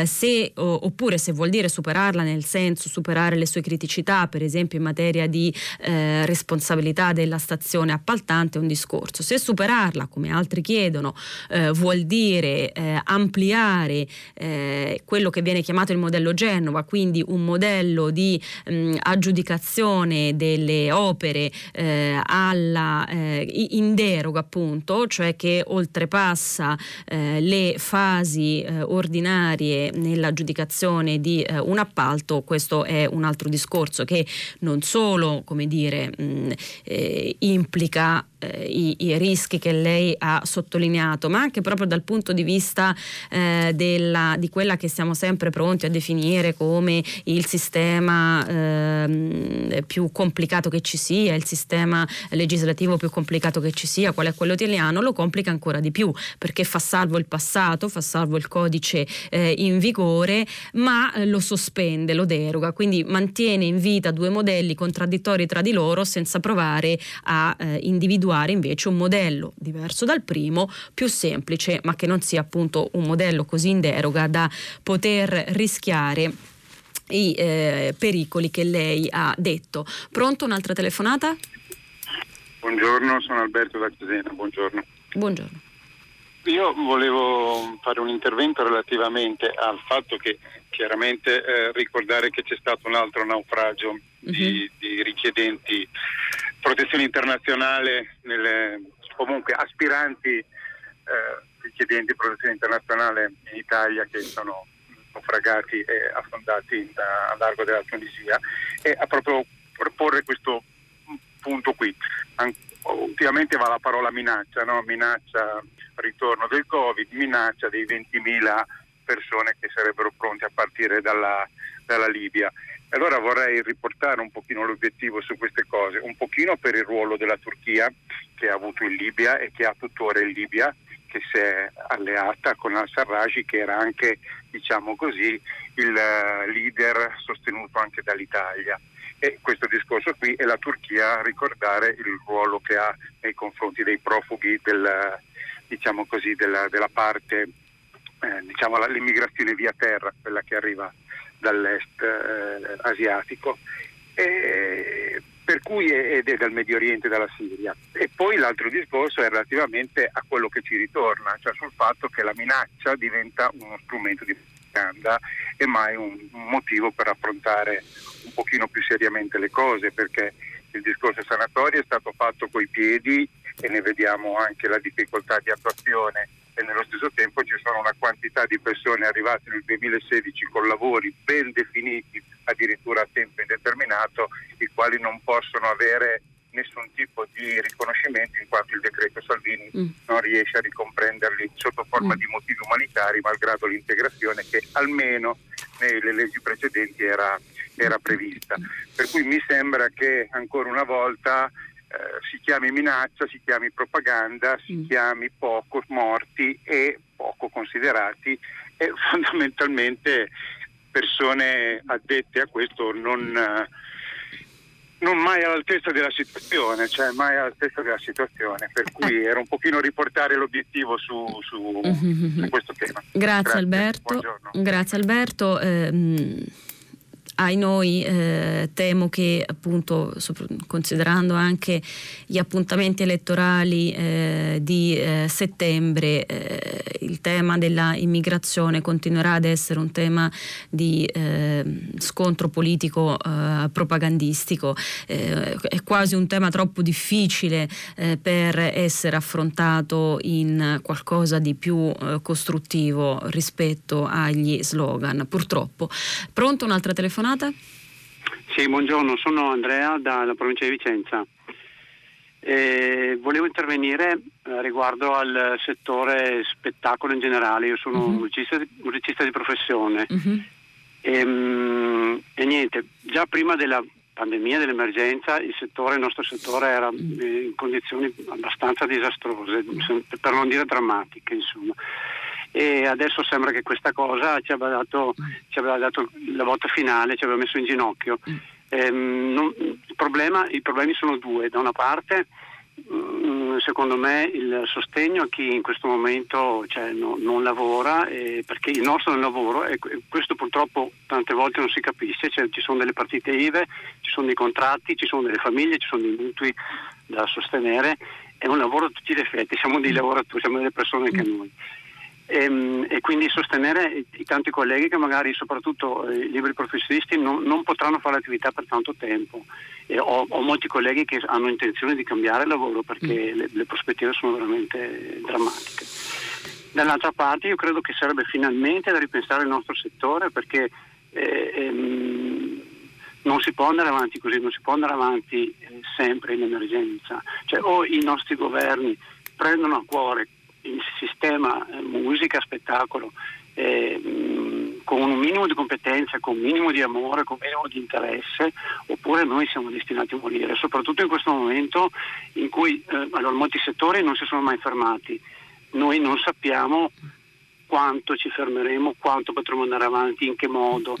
Eh, se, oppure se vuol dire superarla nel senso superare le sue criticità, per esempio in materia di eh, responsabilità della stazione appaltante, è un discorso. Se superarla, come altri chiedono, eh, vuol dire eh, ampliare eh, quello che viene chiamato il modello Genova, quindi un modello di mh, mm, aggiudicazione delle opere eh, alla, in deroga appunto, cioè che oltrepassa le fasi ordinarie nell'aggiudicazione di eh, un appalto, questo è un altro discorso che non solo come dire, mh, eh, implica eh, i, i, rischi che lei ha sottolineato, ma anche proprio dal punto di vista eh, della, di quella che siamo sempre pronti a definire come il sistema eh, più complicato che ci sia, il sistema legislativo più complicato che ci sia, qual è quello italiano, lo complica ancora di più perché fa salvo il passato, fa salvo il codice eh, in vigore, ma eh, lo sospende, lo deroga, quindi mantiene in vita due modelli contraddittori tra di loro senza provare a eh, individuare individuare invece un modello diverso dal primo, più semplice, ma che non sia appunto un modello così in deroga da poter rischiare i eh, pericoli che lei ha detto. Pronto un'altra telefonata? Buongiorno, sono Alberto da Cesena, buongiorno. Buongiorno. Io volevo fare un intervento relativamente al fatto che chiaramente eh, ricordare che c'è stato un altro naufragio uh-huh. di, mhm. di richiedenti protezione internazionale, nelle, comunque aspiranti eh, richiedenti protezione internazionale in Italia che sono naufragati e affondati in, a largo della Tunisia e a proprio proporre questo punto qui. An- ultimamente va la parola minaccia, no? minaccia ritorno del Covid, minaccia dei 20.000 persone che sarebbero pronte a partire dalla, dalla Libia. Allora vorrei riportare un pochino l'obiettivo su queste cose, un pochino per il ruolo della Turchia che ha avuto in Libia e che ha tuttora in Libia, che si è alleata con al-Sarraj che era anche, diciamo così, il eh, leader sostenuto anche dall'Italia. E questo discorso qui è la Turchia a ricordare il ruolo che ha nei confronti dei profughi del, diciamo così, della, della parte, eh, diciamo l'immigrazione via terra, quella che arriva dall'est eh, asiatico, e, per cui è, ed è dal Medio Oriente e dalla Siria. E poi l'altro discorso è relativamente a quello che ci ritorna, cioè sul fatto che la minaccia diventa uno strumento di propaganda è mai un, un motivo per affrontare un pochino più seriamente le cose perché il discorso sanatorio è stato fatto coi piedi e ne vediamo anche la difficoltà di attuazione e nello stesso tempo ci sono una quantità di persone arrivate nel 2016 con lavori ben definiti, addirittura a tempo indeterminato, i quali non possono avere nessun tipo di riconoscimento in quanto il decreto Salvini mm. Non riesce a ricomprenderli sotto forma mm. di motivi umanitari, malgrado l'integrazione che almeno nelle leggi precedenti era, era prevista. Per cui mi sembra che ancora una volta eh, si chiami minaccia, si chiami propaganda, si mm. chiami poco morti e poco considerati e <laughs> fondamentalmente persone addette a questo non, non mai all'altezza della situazione, cioè mai all'altezza della situazione, per cui eh. era un pochino riportare l'obiettivo su, su, mm-hmm. su questo tema. Grazie, Grazie. Alberto. Buongiorno. Grazie Alberto. Eh, ai noi eh, temo che appunto considerando anche gli appuntamenti elettorali eh, di eh, settembre eh, il tema della immigrazione continuerà ad essere un tema di eh, scontro politico eh, propagandistico. È quasi un tema troppo difficile per essere affrontato in qualcosa di più costruttivo rispetto agli slogan purtroppo. Pronto un'altra telefonata telefonata? Sì, buongiorno, sono Andrea dalla provincia di Vicenza. Eh, volevo intervenire eh, riguardo al settore spettacolo in generale. Io sono uh-huh. un, regista di, un, regista di, professione uh-huh. e, mh, e, niente, già prima della pandemia, dell'emergenza, il, settore, il nostro settore era uh-huh. in condizioni abbastanza disastrose, per non dire drammatiche. Insomma e adesso sembra che questa cosa ci aveva dato, ci aveva dato la volta finale, ci aveva messo in ginocchio. Ehm, non, il problema, I problemi sono due, da una parte mm, secondo me il sostegno a chi in questo momento cioè, no, non lavora eh, perché il nostro è un lavoro e questo purtroppo tante volte non si capisce, cioè, ci sono delle partite IVE, ci sono dei contratti, ci sono delle famiglie, ci sono dei mutui da sostenere, è un lavoro a tutti gli effetti, siamo dei lavoratori, siamo delle persone anche noi e, ehm, e, quindi sostenere i, i, tanti colleghi che magari soprattutto eh, i liberi professionisti non, non, potranno fare l'attività per tanto tempo. E ho, ho, molti colleghi che hanno intenzione di cambiare lavoro perché mm. le, le, prospettive sono veramente drammatiche. Dall'altra parte io credo che sarebbe finalmente da ripensare il nostro settore perché eh, ehm, non si può andare avanti così, non si può andare avanti eh, sempre in emergenza. Cioè, o i nostri governi prendono a cuore il sistema eh, musica, spettacolo, eh, con un minimo di competenza, con un minimo di amore, con un minimo di interesse, oppure noi siamo destinati a morire, soprattutto in questo momento in cui eh, allora, molti settori non si sono mai fermati, noi non sappiamo quanto ci fermeremo, quanto potremo andare avanti, in che modo,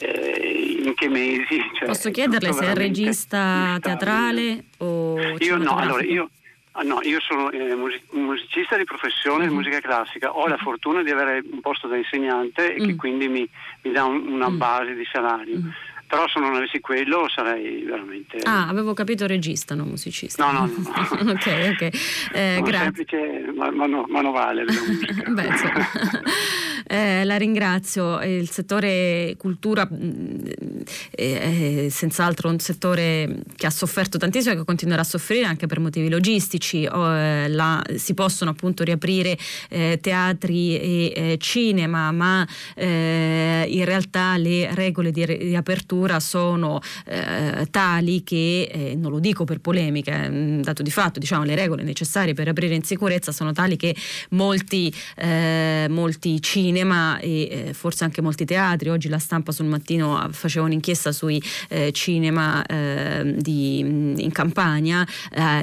eh, in che mesi. Cioè, Posso chiederle se è regista teatrale o... Io no, allora io Ah, no, io sono eh, musicista di professione mm-hmm. musica classica, ho la mm-hmm. fortuna di avere un posto da insegnante e che mm. quindi mi, mi dà un, una mm. base di salario. Però se non avessi quello sarei veramente... Ah, avevo capito regista, non musicista. No, no, no. <laughs> ok, ok. <laughs> Eh, grazie. semplice mano, manovale della musica. <laughs> Beh, eh, la ringrazio. Il settore cultura mm, è, è, senz'altro un settore che ha sofferto tantissimo e che continuerà a soffrire anche per motivi logistici. Oh, eh, la, si possono appunto riaprire eh, teatri e eh, cinema, ma eh, in realtà le regole di riapertura addirittura sono eh, tali che, eh, non lo dico per polemica, è un dato di fatto, diciamo, le regole necessarie per aprire in sicurezza sono tali che molti, eh, molti cinema e eh, forse anche molti teatri, oggi la stampa sul mattino faceva un'inchiesta sui eh, cinema eh, di, in campagna,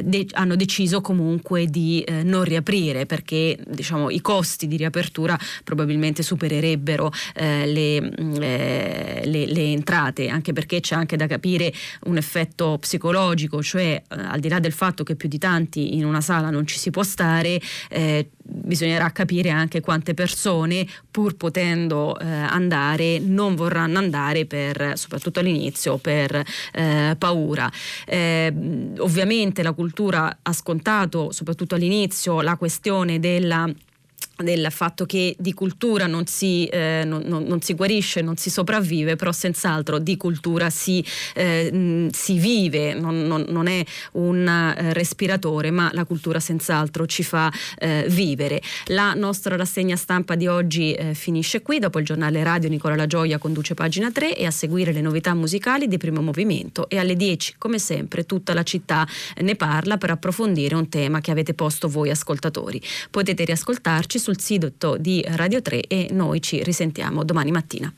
de- hanno deciso comunque di non riaprire perché diciamo, i costi di riapertura probabilmente supererebbero le, le, le entrate state, anche perché c'è anche da capire un effetto psicologico, cioè eh, al di là del fatto che più di tanti in una sala non ci si può stare, eh, bisognerà capire anche quante persone, pur potendo eh, andare, non vorranno andare per, soprattutto all'inizio, per eh, paura. Eh, ovviamente la cultura ha scontato, soprattutto all'inizio, la questione della del fatto che di cultura non si, eh, non, non, non si, guarisce, non si sopravvive, però senz'altro di cultura si, eh, si vive, non, è un eh, respiratore, ma la cultura senz'altro ci fa eh, vivere. La nostra rassegna stampa di oggi eh, finisce qui, dopo il giornale radio Nicola La Gioia conduce pagina 3 e a seguire le novità musicali di primo movimento e alle 10 come sempre tutta la città ne parla per approfondire un tema che avete posto voi ascoltatori. Potete riascoltarci sul sito di Radio 3 e noi ci risentiamo domani mattina.